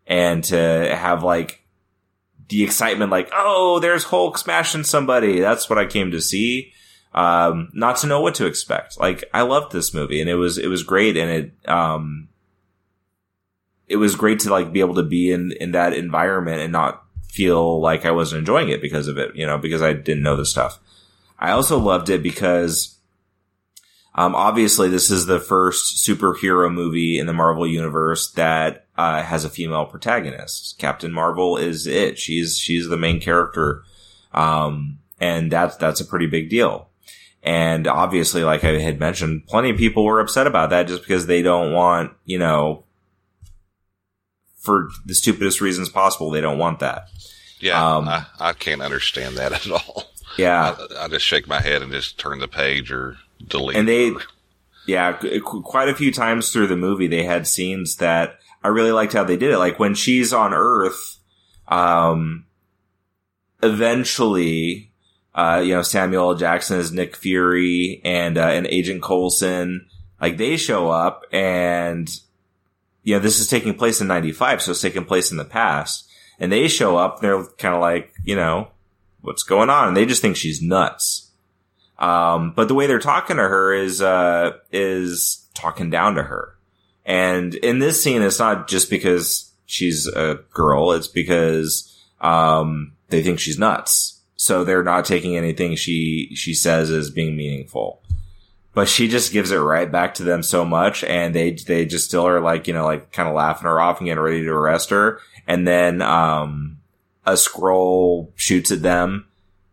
and to have like the excitement, like, oh, there's Hulk smashing somebody. That's what I came to see. Um, not to know what to expect. Like, I loved this movie and it was, it was great. And it, um, it was great to like be able to be in, in that environment and not feel like I wasn't enjoying it because of it, you know, because I didn't know the stuff. I also loved it because, um, obviously this is the first superhero movie in the Marvel universe that, uh, has a female protagonist. Captain Marvel is it. She's, she's the main character. Um, and that's, that's a pretty big deal. And obviously, like I had mentioned, plenty of people were upset about that just because they don't want, you know, for the stupidest reasons possible, they don't want that. Yeah, Um, I, I can't understand that at all. Yeah. I, I just shake my head and just turn the page or delete. And they, yeah, qu- qu- quite a few times through the movie, they had scenes that I really liked how they did it. Like when she's on Earth, um, eventually, uh, you know, Samuel L. Jackson is Nick Fury and, uh, and Agent Coulson, like they show up and, you know, this is taking place in 95, so it's taking place in the past. And they show up, and they're kind of like, you know, what's going on? And they just think she's nuts. Um, but the way they're talking to her is, uh, is talking down to her. And in this scene, it's not just because she's a girl, it's because, um, they think she's nuts. So they're not taking anything she, she says as being meaningful. But she just gives it right back to them so much and they, they just still are like, you know, like kind of laughing her off and getting ready to arrest her. And then, um, a Skrull shoots at them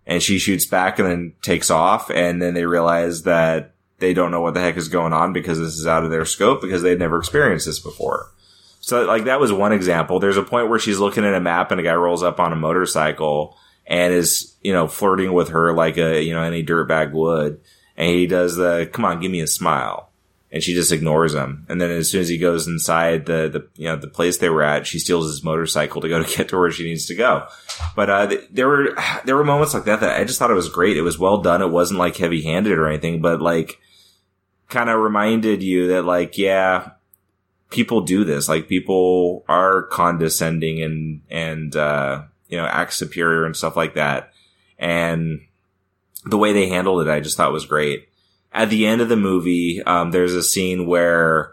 and she shoots back and then takes off. And then they realize that they don't know what the heck is going on because this is out of their scope because they'd never experienced this before. So like that was one example. There's a point where she's looking at a map and a guy rolls up on a motorcycle and is, you know, flirting with her like a, you know, any dirtbag would. And he does the, come on, give me a smile. And she just ignores him. And then as soon as he goes inside the, the, you know, the place they were at, she steals his motorcycle to go to get to where she needs to go. But, uh, th- there were, there were moments like that that I just thought it was great. It was well done. It wasn't like heavy handed or anything, but like, kind of reminded you that like, yeah, people do this. Like people are condescending and, and, uh, you know, act superior and stuff like that. And the way they handled it, I just thought was great. At the end of the movie, um, there's a scene where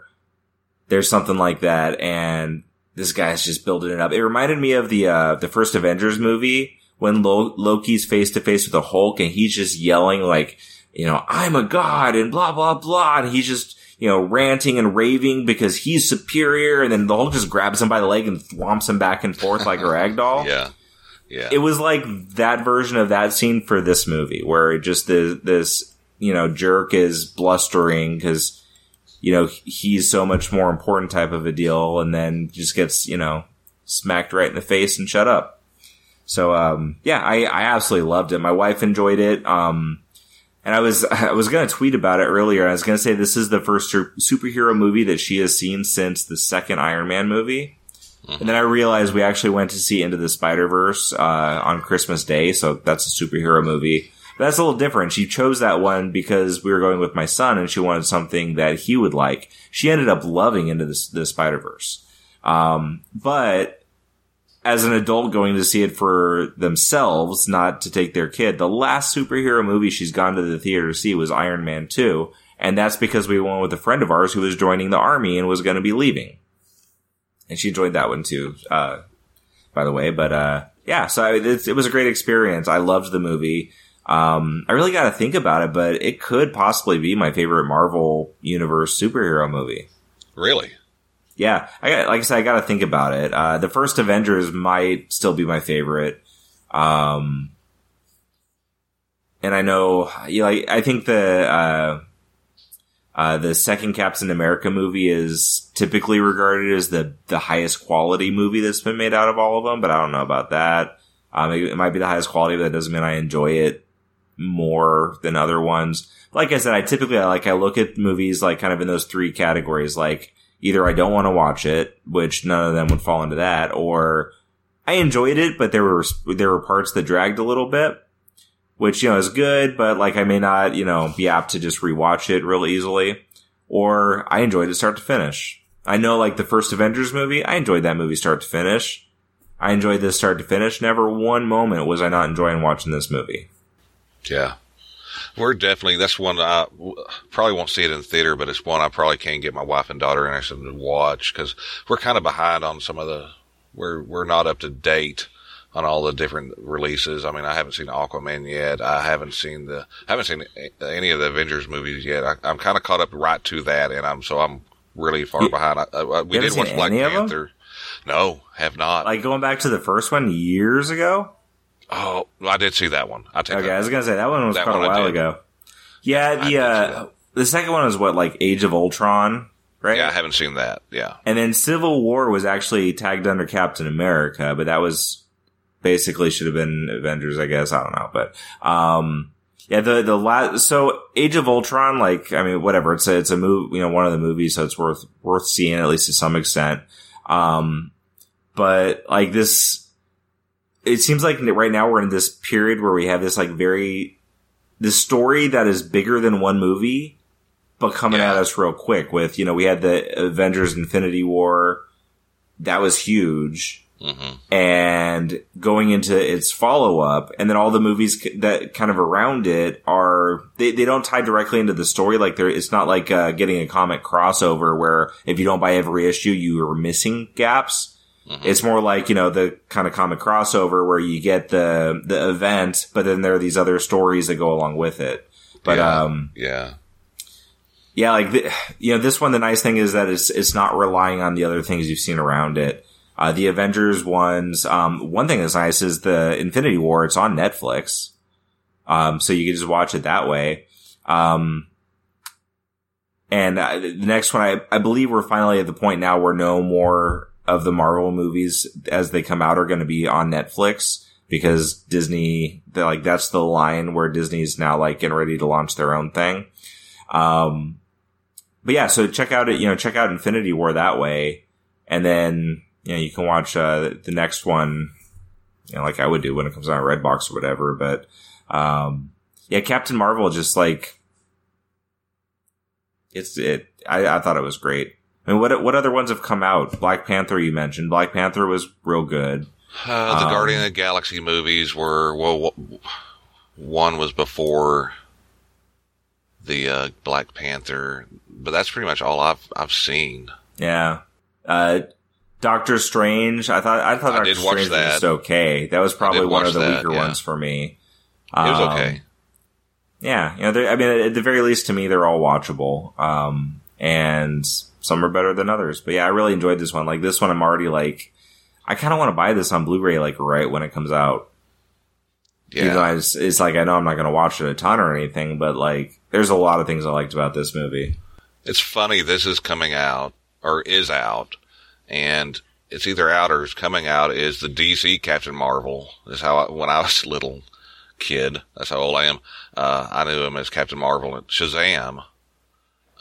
there's something like that and this guy's just building it up. It reminded me of the, uh, the first Avengers movie when Lo- Loki's face to face with the Hulk and he's just yelling like, you know, I'm a god and blah, blah, blah. And he's just, you know, ranting and raving because he's superior. And then the Hulk just grabs him by the leg and thwomps him back and forth like a rag doll. yeah, yeah. It was like that version of that scene for this movie where it just the, this, you know, jerk is blustering because, you know, he's so much more important type of a deal and then just gets, you know, smacked right in the face and shut up. So, um, yeah, I, I absolutely loved it. My wife enjoyed it. Um, and I was, I was going to tweet about it earlier. I was going to say this is the first su- superhero movie that she has seen since the second Iron Man movie. And then I realized we actually went to see Into the Spider Verse uh, on Christmas Day, so that's a superhero movie. That's a little different. She chose that one because we were going with my son, and she wanted something that he would like. She ended up loving Into the, the Spider Verse, um, but as an adult going to see it for themselves, not to take their kid, the last superhero movie she's gone to the theater to see was Iron Man Two, and that's because we went with a friend of ours who was joining the army and was going to be leaving and she enjoyed that one too. Uh, by the way, but uh, yeah, so I, it, it was a great experience. I loved the movie. Um, I really got to think about it, but it could possibly be my favorite Marvel Universe superhero movie. really? Yeah, I got, like I said, I got to think about it. Uh, the first Avengers might still be my favorite. Um, and I know, you know, I, I think the, uh, uh, the second Captain America movie is typically regarded as the the highest quality movie that's been made out of all of them, but I don't know about that. Um, it, it might be the highest quality, but that doesn't mean I enjoy it more than other ones. Like I said, I typically like I look at movies like kind of in those three categories, like either I don't want to watch it, which none of them would fall into that, or I enjoyed it, but there were there were parts that dragged a little bit, which you know is good, but like I may not you know be apt to just rewatch it real easily, or I enjoyed it start to finish. I know like the first Avengers movie, I enjoyed that movie start to finish. I enjoyed this start to finish. Never one moment was I not enjoying watching this movie. Yeah. We're definitely, that's one I probably won't see it in the theater, but it's one I probably can get my wife and daughter interested to watch because we're kind of behind on some of the, we're, we're not up to date on all the different releases. I mean, I haven't seen Aquaman yet. I haven't seen the, I haven't seen any of the Avengers movies yet. I, am kind of caught up right to that and I'm, so I'm really far You- behind. I, I, we did watch Black any of them? Panther. No, have not. Like going back to the first one years ago. Oh, I did see that one. I take Okay, that I was gonna say that one was That quite one a while ago. Yeah, the uh, the second one was what like Age of Ultron, right? Yeah, I haven't seen that. Yeah. And then Civil War was actually tagged under Captain America, but that was basically should have been Avengers, I guess. I don't know, but um, yeah, the the last so Age of Ultron, like I mean, whatever. It's a it's a move, you know, one of the movies, so it's worth worth seeing at least to some extent. Um, but like this, it seems like right now we're in this period where we have this like very this story that is bigger than one movie but coming Yeah. at us real quick with, you know, we had the Avengers Infinity War. That was huge. hmm And going into its follow up and then all the movies that kind of around it are, they, they don't tie directly into the story. Like there, it's not like, uh, getting a comic crossover where if you don't buy every issue, you are missing gaps. It's more like, you know, the kind of comic crossover where you get the, the event, but then there are these other stories that go along with it. But, Yeah. um, Yeah. yeah, like the, you know, this one. The nice thing is that it's it's not relying on the other things you've seen around it. Uh, the Avengers ones. Um, one thing that's nice is the Infinity War. It's on Netflix, um, so you can just watch it that way. Um, and uh, the next one, I, I believe we're finally at the point now where no more of the Marvel movies as they come out are going to be on Netflix because Disney, like that's the line where Disney's now like getting ready to launch their own thing. Um, but yeah, so check out it, you know, check out Infinity War that way. And then, you know, you can watch, uh, the next one, you know, like I would do when it comes out on Redbox or whatever. But, um, yeah, Captain Marvel just like, it's, it, I, I thought it was great. I mean, what, what other ones have come out? Black Panther, you mentioned. Black Panther was real good. Uh, the Um, Guardian of the Galaxy movies were well. One was before the uh, Black Panther, but that's pretty much all I've I've seen. Yeah. Uh, Doctor Strange. I thought I thought I Doctor Strange was okay. That was probably one of the that, weaker yeah. ones for me. It was Um, okay. Yeah, you know, I mean, at the very least, to me, they're all watchable. Um, and some are better than others. But yeah, I really enjoyed this one. Like this one, I'm already like, I kind of want to buy this on Blu-ray, like right when it comes out. Yeah, I just- it's like I know I'm not going to watch it a ton or anything, but like, there's a lot of things I liked about this movie. it's funny. This is coming out or is out, and it's either out or is coming out. Is the DC Captain Marvel? Is how I, when I was a little kid. That's how old I am. Uh, I knew him as Captain Marvel. And Shazam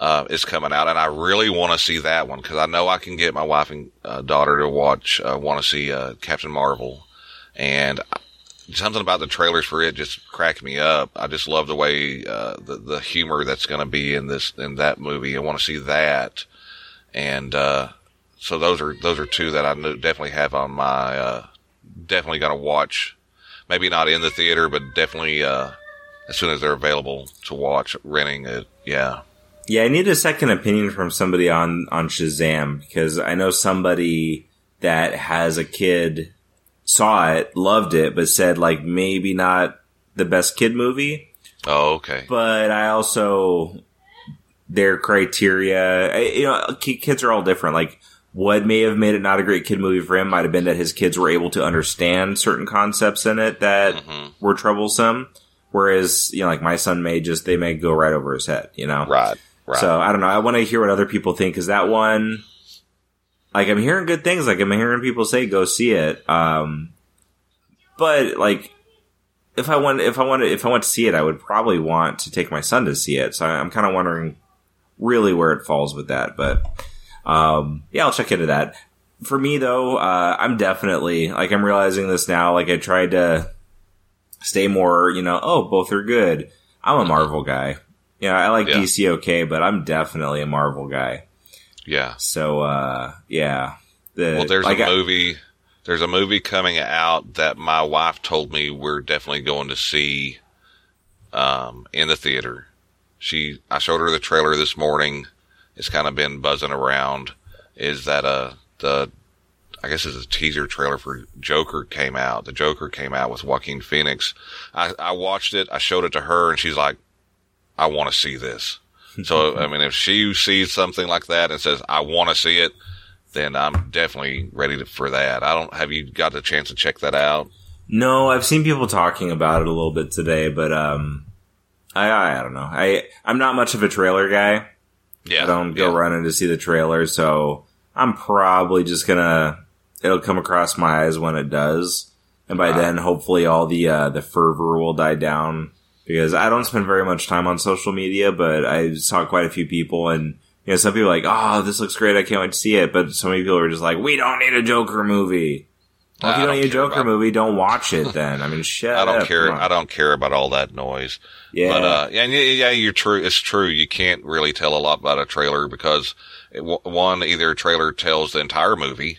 uh, is coming out, and I really want to see that one because I know I can get my wife and uh, daughter to watch. Uh, want to see uh, Captain Marvel, and something about the trailers for it just cracked me up. I just love the way uh, the the humor that's going to be in this in that movie. I want to see that, and uh, so those are those are two that I definitely have on my uh, definitely going to watch. Maybe not in the theater, but definitely uh, as soon as they're available to watch, renting it. Yeah. Yeah, I need a second opinion from somebody on on Shazam because I know somebody that has a kid saw it, loved it, but said like maybe not the best kid movie. Oh, okay. But I also their criteria, you know, kids are all different. Like what may have made it not a great kid movie for him might have been that his kids were able to understand certain concepts in it that hmm were troublesome. Whereas, you know, like my son may just, they may go right over his head, you know? Right. Right. So I don't know. I want to hear what other people think because that one, like I'm hearing good things. Like I'm hearing people say go see it. Um, but like if I want, if I want if I want to see it, I would probably want to take my son to see it. So I'm kind of wondering really where it falls with that. But um, yeah, I'll check into that. For me though, uh, I'm definitely like I'm realizing this now. Like I tried to stay more, you know, oh, both are good. I'm a Marvel guy. Yeah, I like Yeah. DC okay, but I'm definitely a Marvel guy. Yeah. So uh, yeah, the, Well, there's like, a I- movie. There's a movie coming out that my wife told me we're definitely going to see um, in the theater. She, I showed her the trailer this morning. It's kind of been buzzing around. Is that uh the, I guess it's a teaser trailer for Joker came out. The Joker came out with Joaquin Phoenix. I, I watched it. I showed it to her, and she's like, "I want to see this." So, I mean, if she sees something like that and says, "I want to see it," then I'm definitely ready to, for that. I don't have you got the chance to check that out. No, I've seen people talking about it a little bit today, but um, I I don't know. I I'm not much of a trailer guy. Yeah, I don't go yeah. running to see the trailer, so I'm probably just gonna. It'll come across my eyes when it does, and by then, hopefully, all the uh, the fervor will die down. Because I don't spend very much time on social media, but I saw quite a few people, and you know, some people are like, "Oh, this looks great! I can't wait to see it." But so many people are just like, "We don't need a Joker movie." Well, if you don't don't need a Joker movie, don't watch it. Then I mean, shit. I don't care. I don't care about all that noise. Yeah, But uh, yeah, and yeah, yeah, you're true. It's true. You can't really tell a lot about a trailer because it, one, either a trailer tells the entire movie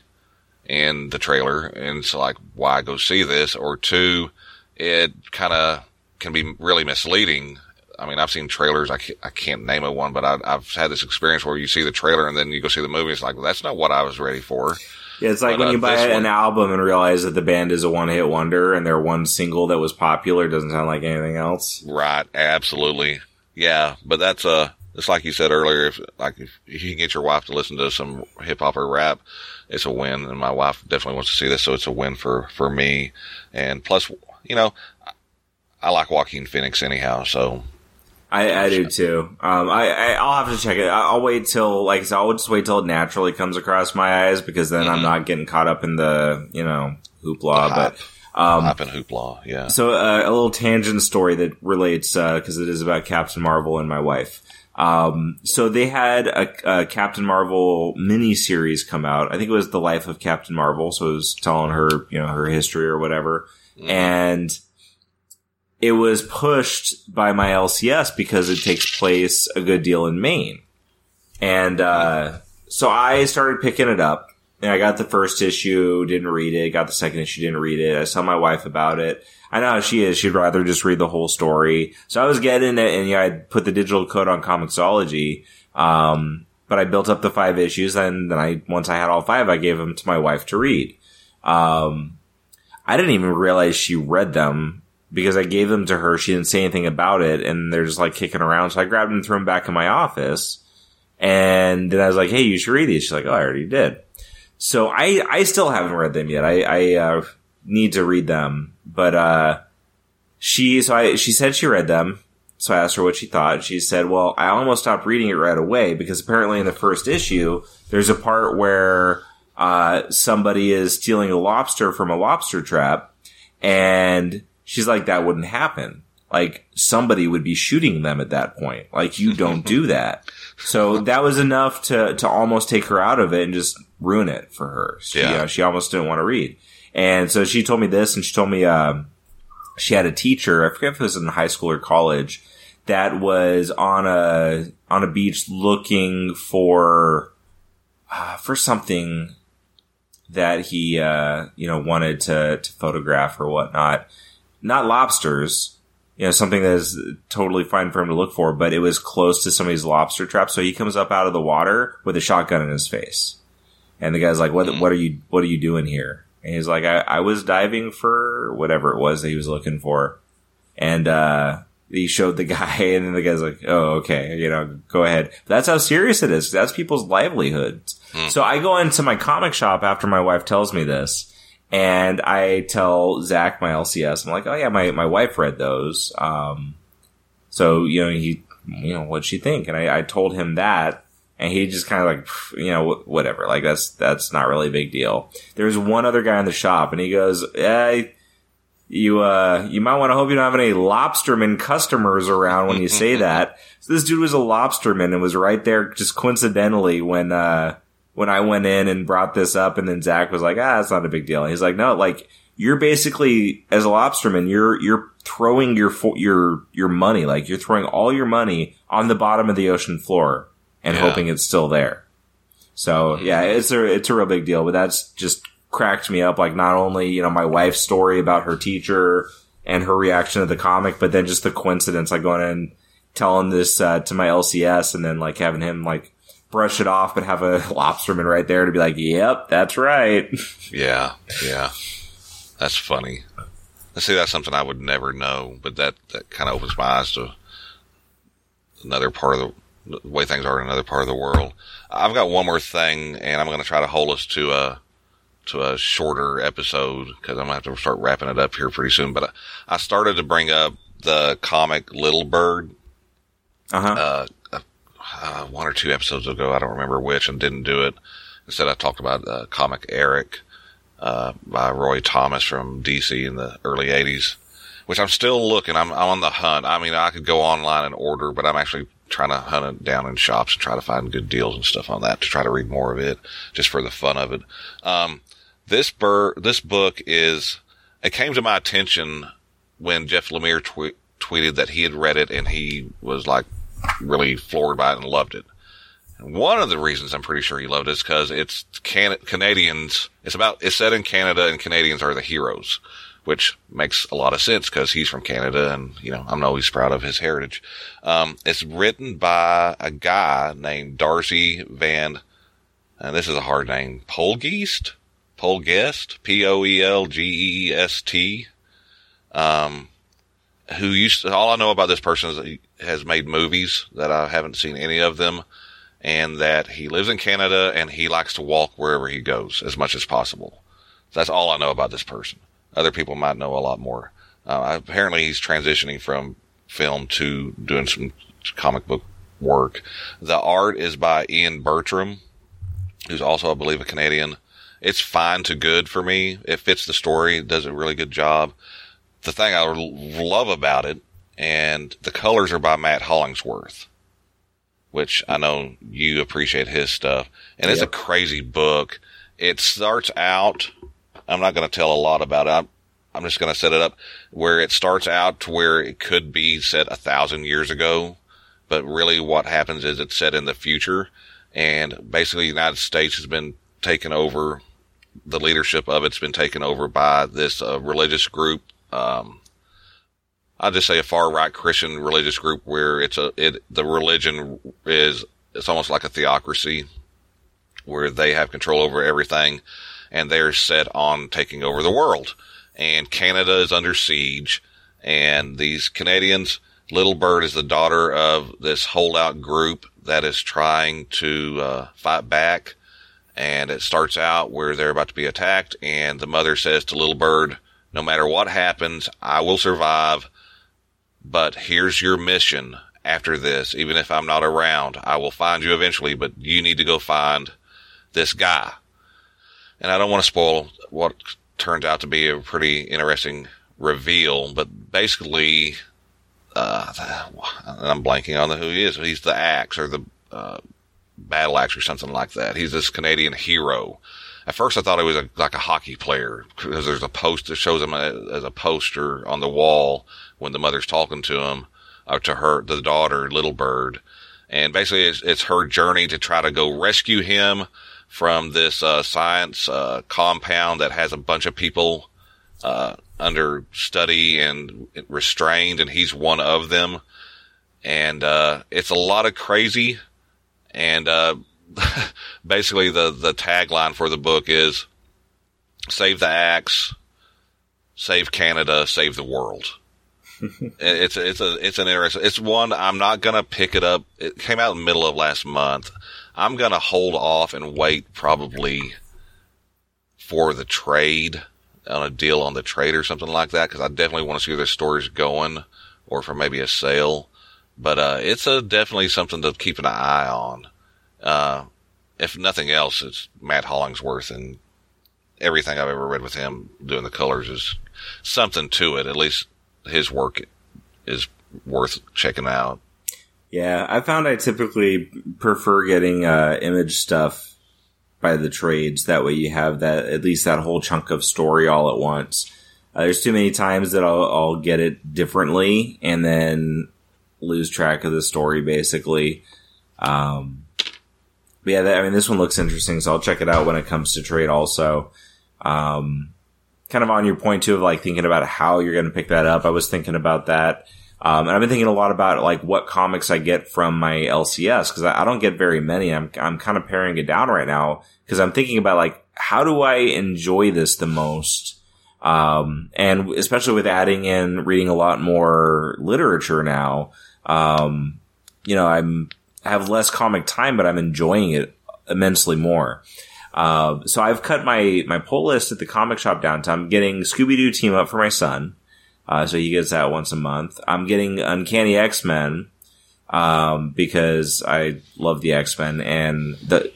and the trailer, and it's like, why go see this? Or two, it kind of can be really misleading. I mean, I've seen trailers. I can't, I can't name a one, but I, I've had this experience where you see the trailer and then you go see the movie. It's like, well, that's not what I was ready for. Yeah, it's like But, when uh, you buy this an one- album and realize that the band is a one hit wonder and their one single that was popular doesn't sound like anything else. Right, absolutely. Yeah, but that's uh it's like you said earlier, if like if you can get your wife to listen to some hip hop or rap, it's a win. And my wife definitely wants to see this, so it's a win for for me. And plus, you know, I- like Joaquin Phoenix anyhow, so I, I do too. Um, I, I I'll have to check it. I'll wait till like I said, I'll just wait till it naturally comes across my eyes because then I'm Mhm. not getting caught up in the you know hoopla. But um, hype and hoopla. Yeah, So uh, a little tangent story that relates because it is about Captain Marvel and my wife. Um, so they had a, a Captain Marvel mini series come out. I think it was the life of Captain Marvel. So it was telling her, you know, her history or whatever. And it was pushed by my LCS because it takes place a good deal in Maine. And, uh, so I started picking it up and I got the first issue, didn't read it, got the second issue, didn't read it. I saw my wife about it. I know how she is. She'd rather just read the whole story. So I was getting it and yeah, I put the digital code on Comixology. Um, but I built up the five issues and then I, once I had all five, I gave them to my wife to read. Um, I didn't even realize she read them because I gave them to her. She didn't say anything about it and they're just like kicking around. So I grabbed them and threw them back in my office. And then I was like, Hey, you should read these. She's like, Oh, I already did. So I, I still haven't read them yet. I, I, uh, need to read them, but, uh, she, so I, she said she read them. So I asked her what she thought. She said, well, I almost stopped reading it right away because apparently in the first issue, there's a part where, uh, somebody is stealing a lobster from a lobster trap and she's like, that wouldn't happen. Like somebody would be shooting them at that point. Like you don't do that. So that was enough to, to almost take her out of it and just ruin it for her. She, Yeah. uh, she almost didn't want to read. And so she told me this and she told me, um, she had a teacher, I forget if it was in high school or college, that was on a, on a beach looking for, uh, for something that he, uh, you know, wanted to, to photograph or whatnot. Not lobsters, you know, something that is totally fine for him to look for, but it was close to somebody's lobster trap. So he comes up out of the water with a shotgun in his face. And the guy's like, what, what are you, what are you doing here? And he's like, I, I was diving for whatever it was that he was looking for. And, uh, he showed the guy and then the guy's like, oh, okay, you know, go ahead. That's how serious it is. That's people's livelihoods. So I go into my comic shop after my wife tells me this and I tell Zach, my LCS, I'm like, oh yeah, my, my wife read those. Um, so, you know, he, you know, what'd she think? And I, I told him that. And he just kind of like, you know, whatever. Like that's, that's not really a big deal. There's one other guy in the shop and he goes, yeah, you, uh, you might want to hope you don't have any lobsterman customers around when you say that. So this dude was a lobsterman and was right there just coincidentally when, uh, when I went in and brought this up and then Zach was like, ah, it's not a big deal. He's like, no, like, you're basically, as a lobsterman, you're, you're throwing your, fo- your, your money, like you're throwing all your money on the bottom of the ocean floor and Yeah. hoping it's still there. So yeah, it's a, it's a real big deal, but that's just cracked me up. Like not only, you know, my wife's story about her teacher and her reaction to the comic, but then just the coincidence, like going in and telling this, uh, to my LCS and then like having him like brush it off, but have a lobsterman right there to be like, yep, that's right. Yeah, yeah. That's funny. I see that's something I would never know, but that, that kind of opens my eyes to another part of the, the way things are in another part of the world. I've got one more thing, and I'm going to try to hold us to a to a shorter episode because I'm going to have to start wrapping it up here pretty soon. But I, I started to bring up the comic Little Bird Uh-huh. uh, uh, one or two episodes ago. I don't remember which, and didn't do it. Instead, I talked about uh, comic Arak uh, by Roy Thomas from DC in the early '80s, which I'm still looking. I'm, I'm on the hunt. I mean, I could go online and order, but I'm actually trying to hunt it down in shops and try to find good deals and stuff on that to try to read more of it, just for the fun of it. Um, this bur- this book is. It came to my attention when Jeff Lemire twe- tweeted that he had read it and he was like really floored by it and loved it. One of the reasons I'm pretty sure he loved it is because it's can- Canadians. It's about it's set in Canada and Canadians are the heroes, which makes a lot of sense because he's from Canada and you know I'm always proud of his heritage. Um, it's written by a guy named Darcy Van, and this is a hard name, Polgeest, Polgest, P O E L G E S T um, who used to, all I know about this person is has made movies that I haven't seen any of them and that he lives in Canada and he likes to walk wherever he goes as much as possible. That's all I know about this person. Other people might know a lot more. Uh, apparently he's transitioning from film to doing some comic book work. The art is by Ian Bertram, who's also, I believe, a Canadian. It's fine to good for me. It fits the story, does a really good job the thing I love about it, and the colors are by Matt Hollingsworth, which I know you appreciate his stuff. And it's a crazy book. It starts out, I'm not going to tell a lot about it. I'm, I'm just going to set it up where it starts out to where it could be set a thousand years ago. But really what happens is it's set in the future. And basically the United States has been taken over the leadership of it's been taken over by this uh, religious group. Um, I'll just say a far right Christian religious group where it's a it the religion is it's almost like a theocracy where they have control over everything and they're set on taking over the world. And Canada is under siege and these Canadians Little Bird is the daughter of this holdout group that is trying to uh, fight back and it starts out where they're about to be attacked and the mother says to little bird no matter what happens i will survive but here's your mission after this even if i'm not around i will find you eventually but you need to go find this guy and i don't want to spoil what turns out to be a pretty interesting reveal but basically uh, i'm blanking on the who he is he's the axe or the uh, battle axe or something like that. He's this Canadian hero. At first, I thought it was a, like a hockey player because there's a post that shows him as a poster on the wall when the mother's talking to him, or to her, the daughter, Little Bird. And basically, it's, it's her journey to try to go rescue him from this uh, science uh, compound that has a bunch of people uh, under study and restrained, and he's one of them. And uh, it's a lot of crazy and uh, basically the the tagline for the book is "Save the axe, save Canada, save the world." it's it's a it's an interesting. It's one I'm not gonna pick it up. It came out in the middle of last month. I'm gonna hold off and wait probably for the trade on a deal on the trade or something like that because I definitely want to see where the story's going or for maybe a sale. But uh, it's a definitely something to keep an eye on. Uh, if nothing else, it's Matt Hollingsworth and everything I've ever read with him doing the colors is something to it. At least his work is worth checking out. Yeah, I found I typically prefer getting uh, image stuff by the trades. That way, you have that at least that whole chunk of story all at once. Uh, there's too many times that I'll, I'll get it differently and then lose track of the story, basically. Um, but yeah, that, I mean, this one looks interesting, so I'll check it out when it comes to trade. Also, um, kind of on your point too of like thinking about how you're going to pick that up. I was thinking about that. Um, and I've been thinking a lot about like what comics I get from my LCS because I, I, don't get very many. I'm I'm kind of paring it down right now because I'm thinking about like how do I enjoy this the most, um, and especially with adding in reading a lot more literature now. Um, you know, I'm have less comic time, but I'm enjoying it immensely more. Uh, so I've cut my my pull list at the comic shop downtown. I'm getting Scooby Doo team up for my son. Uh, so he gets that once a month. I'm getting Uncanny X Men um, because I love the X Men, and the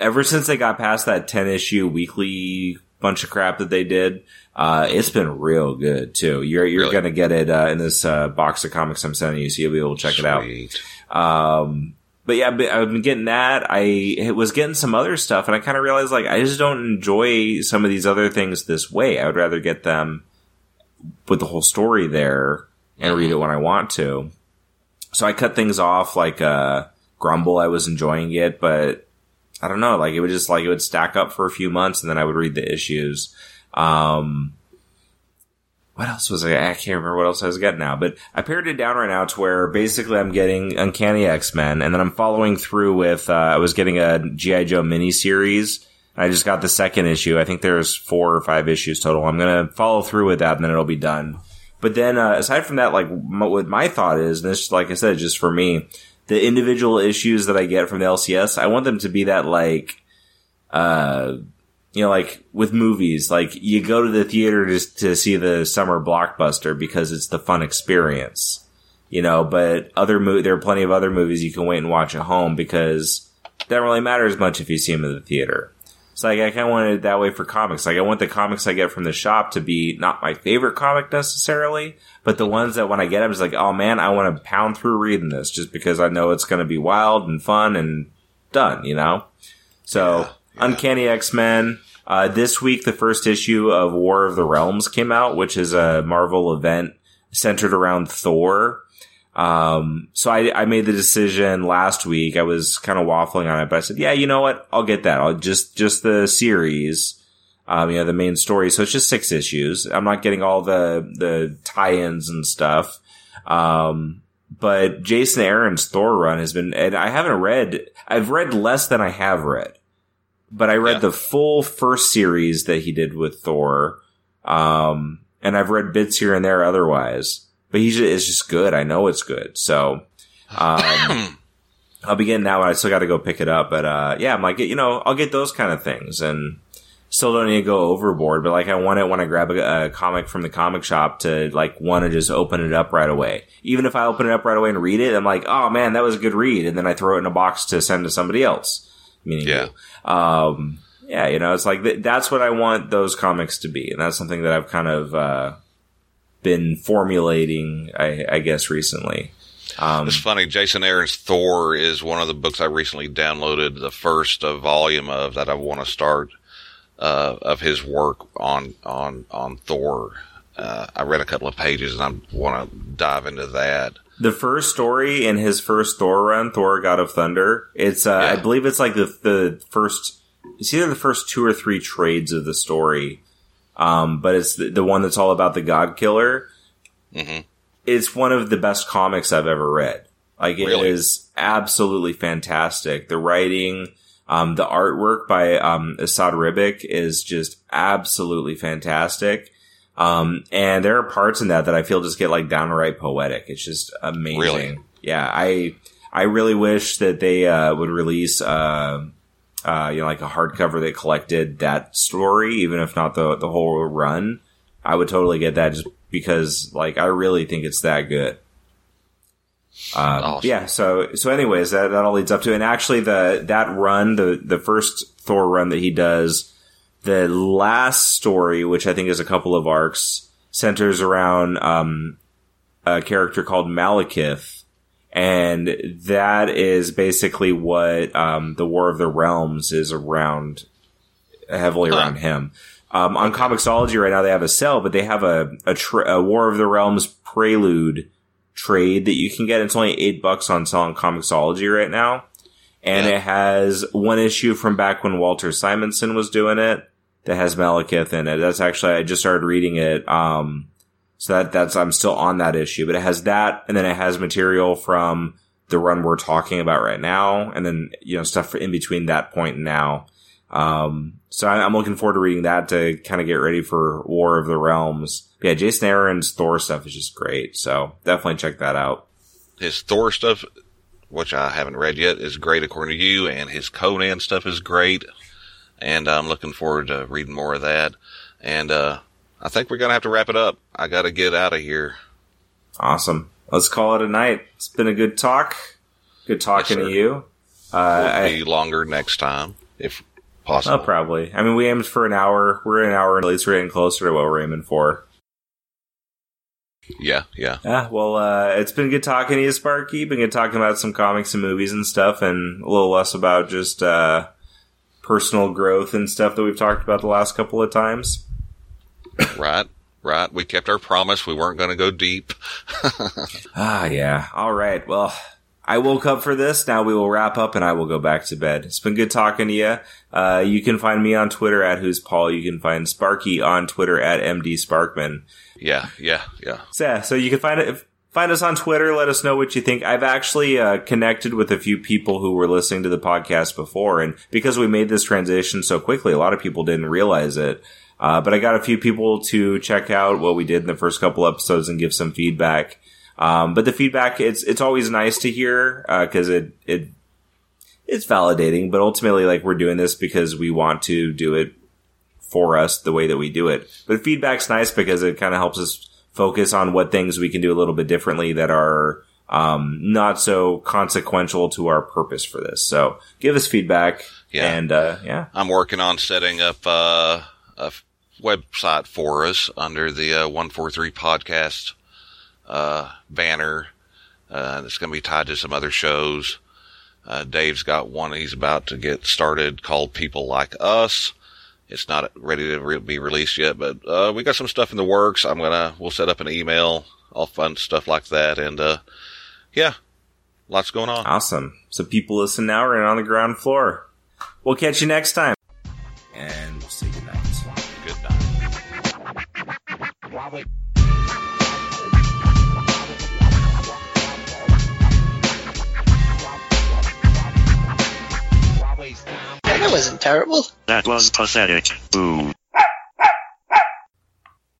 ever since they got past that ten issue weekly bunch of crap that they did, uh, it's been real good too. You're you're really? gonna get it uh, in this uh, box of comics I'm sending you, so you'll be able to check Sweet. it out. Um, but yeah, I've been getting that. I was getting some other stuff, and I kind of realized like I just don't enjoy some of these other things this way. I would rather get them with the whole story there and read it when I want to. So I cut things off like uh Grumble, I was enjoying it, but I don't know, like it would just like it would stack up for a few months and then I would read the issues. Um what else was I? I can't remember what else I was getting now, but I pared it down right now to where basically I'm getting Uncanny X Men, and then I'm following through with uh, I was getting a GI Joe mini series I just got the second issue. I think there's four or five issues total. I'm gonna follow through with that, and then it'll be done. But then, uh, aside from that, like what my thought is, and this, like I said, just for me, the individual issues that I get from the LCS, I want them to be that like, uh, you know, like with movies, like you go to the theater just to see the summer blockbuster because it's the fun experience, you know. But other mo- there are plenty of other movies you can wait and watch at home because it doesn't really matter as much if you see them in the theater. So like I kind of want it that way for comics. Like I want the comics I get from the shop to be not my favorite comic necessarily, but the ones that when I get them is like, oh man, I want to pound through reading this just because I know it's going to be wild and fun and done. You know. So yeah, yeah. Uncanny X Men. Uh, this week, the first issue of War of the Realms came out, which is a Marvel event centered around Thor. Um, so I, I made the decision last week. I was kind of waffling on it, but I said, yeah, you know what? I'll get that. I'll just, just the series, um, you know, the main story. So it's just six issues. I'm not getting all the, the tie-ins and stuff. Um, but Jason Aaron's Thor run has been, and I haven't read, I've read less than I have read, but I read yeah. the full first series that he did with Thor. Um, and I've read bits here and there otherwise but he's just, it's just good. I know it's good. So, um, I'll begin now. I still got to go pick it up, but, uh, yeah, I'm like, you know, I'll get those kind of things and still don't need to go overboard, but like I want it when I grab a, a comic from the comic shop to like want to just open it up right away. Even if I open it up right away and read it, I'm like, oh man, that was a good read. And then I throw it in a box to send to somebody else. Meaning, yeah. Um, yeah, you know, it's like th- that's what I want those comics to be, and that's something that I've kind of uh, been formulating, I, I guess, recently. Um, it's funny. Jason Aaron's Thor is one of the books I recently downloaded, the first volume of that I want to start uh, of his work on on on Thor. Uh, I read a couple of pages and I want to dive into that. The first story in his first Thor run, Thor: God of Thunder. It's uh, yeah. I believe it's like the the first. It's either the first two or three trades of the story um, but it's the, the, one that's all about the God Killer. Mm-hmm. It's one of the best comics I've ever read. Like it really? is absolutely fantastic. The writing, um, the artwork by um, Esad Ribic is just absolutely fantastic. Um, and there are parts in that that I feel just get like downright poetic. It's just amazing. Really? Yeah, I I really wish that they uh, would release uh, uh, you know, like a hardcover that collected that story, even if not the the whole run, I would totally get that just because, like, I really think it's that good. Um, Awesome. Yeah. So so anyways, that that all leads up to and actually the that run the the first Thor run that he does, the last story, which I think is a couple of arcs, centers around um, a character called Malekith. And that is basically what um, the War of the Realms is around, heavily Huh. around him. Um, on Comixology right now, they have a sale, but they have a a, tra- a War of the Realms prelude trade that you can get. It's only eight bucks on selling Comixology right now, and Yeah. it has one issue from back when Walter Simonson was doing it that has Malekith in it. That's actually I just started reading it. Um, so that that's I'm still on that issue, but it has that, and then it has material from the run we're talking about right now, and then you know stuff in between that point and now. Um, so I- I'm looking forward to reading that to kind of get ready for War of the Realms. But yeah, Jason Aaron's Thor stuff is just great, so definitely check that out. His Thor stuff, which I haven't read yet, is great according to you, and his Conan stuff is great. And I'm looking forward to reading more of that. And uh, I think we're gonna have to wrap it up. I got to get out of here. Awesome. Let's call it a night. It's been a good talk. Good talking Yes, to you. Uh, Will I, be longer next time, if oh, possible. probably. I mean, we aimed for an hour. We're an hour, least we're getting closer to what we're aiming for. Yeah, yeah. Yeah, well, uh, it's been good talking to you, Sparky. Been good talking about some comics and movies and stuff, and a little less about just uh, personal growth and stuff that we've talked about the last couple of times. Right, right. We kept our promise. We weren't going to go deep. Ah, yeah. All right. Well, I woke up for this. Now we will wrap up and I will go back to bed. It's been good talking to you. Uh, you can find me on Twitter at Who's Paul. You can find Sparky on Twitter at MD Sparkman. Yeah, yeah, yeah. So, yeah, so you can find it. Find us on Twitter. Let us know what you think. I've actually uh, connected with a few people who were listening to the podcast before, and because we made this transition so quickly, a lot of people didn't realize it. Uh, but I got a few people to check out what we did in the first couple episodes and give some feedback. Um, but the feedback, it's it's always nice to hear because it it it's validating. But ultimately, like we're doing this because we want to do it for us the way that we do it. But feedback's nice because it kind of helps us focus on what things we can do a little bit differently that are um, not so consequential to our purpose for this. So give us feedback. Yeah. And uh, yeah. I'm working on setting up uh, a website for us under the uh, 143 podcast uh, banner. Uh, it's going to be tied to some other shows. Uh, Dave's got one he's about to get started called People Like Us. It's not ready to re- be released yet, but uh, we got some stuff in the works. I'm gonna we'll set up an email, all fun stuff like that, and uh, yeah, lots going on. Awesome. So people listen now are on the ground floor. We'll catch you next time. And we'll say goodnight. That wasn't terrible. That was pathetic. Boo.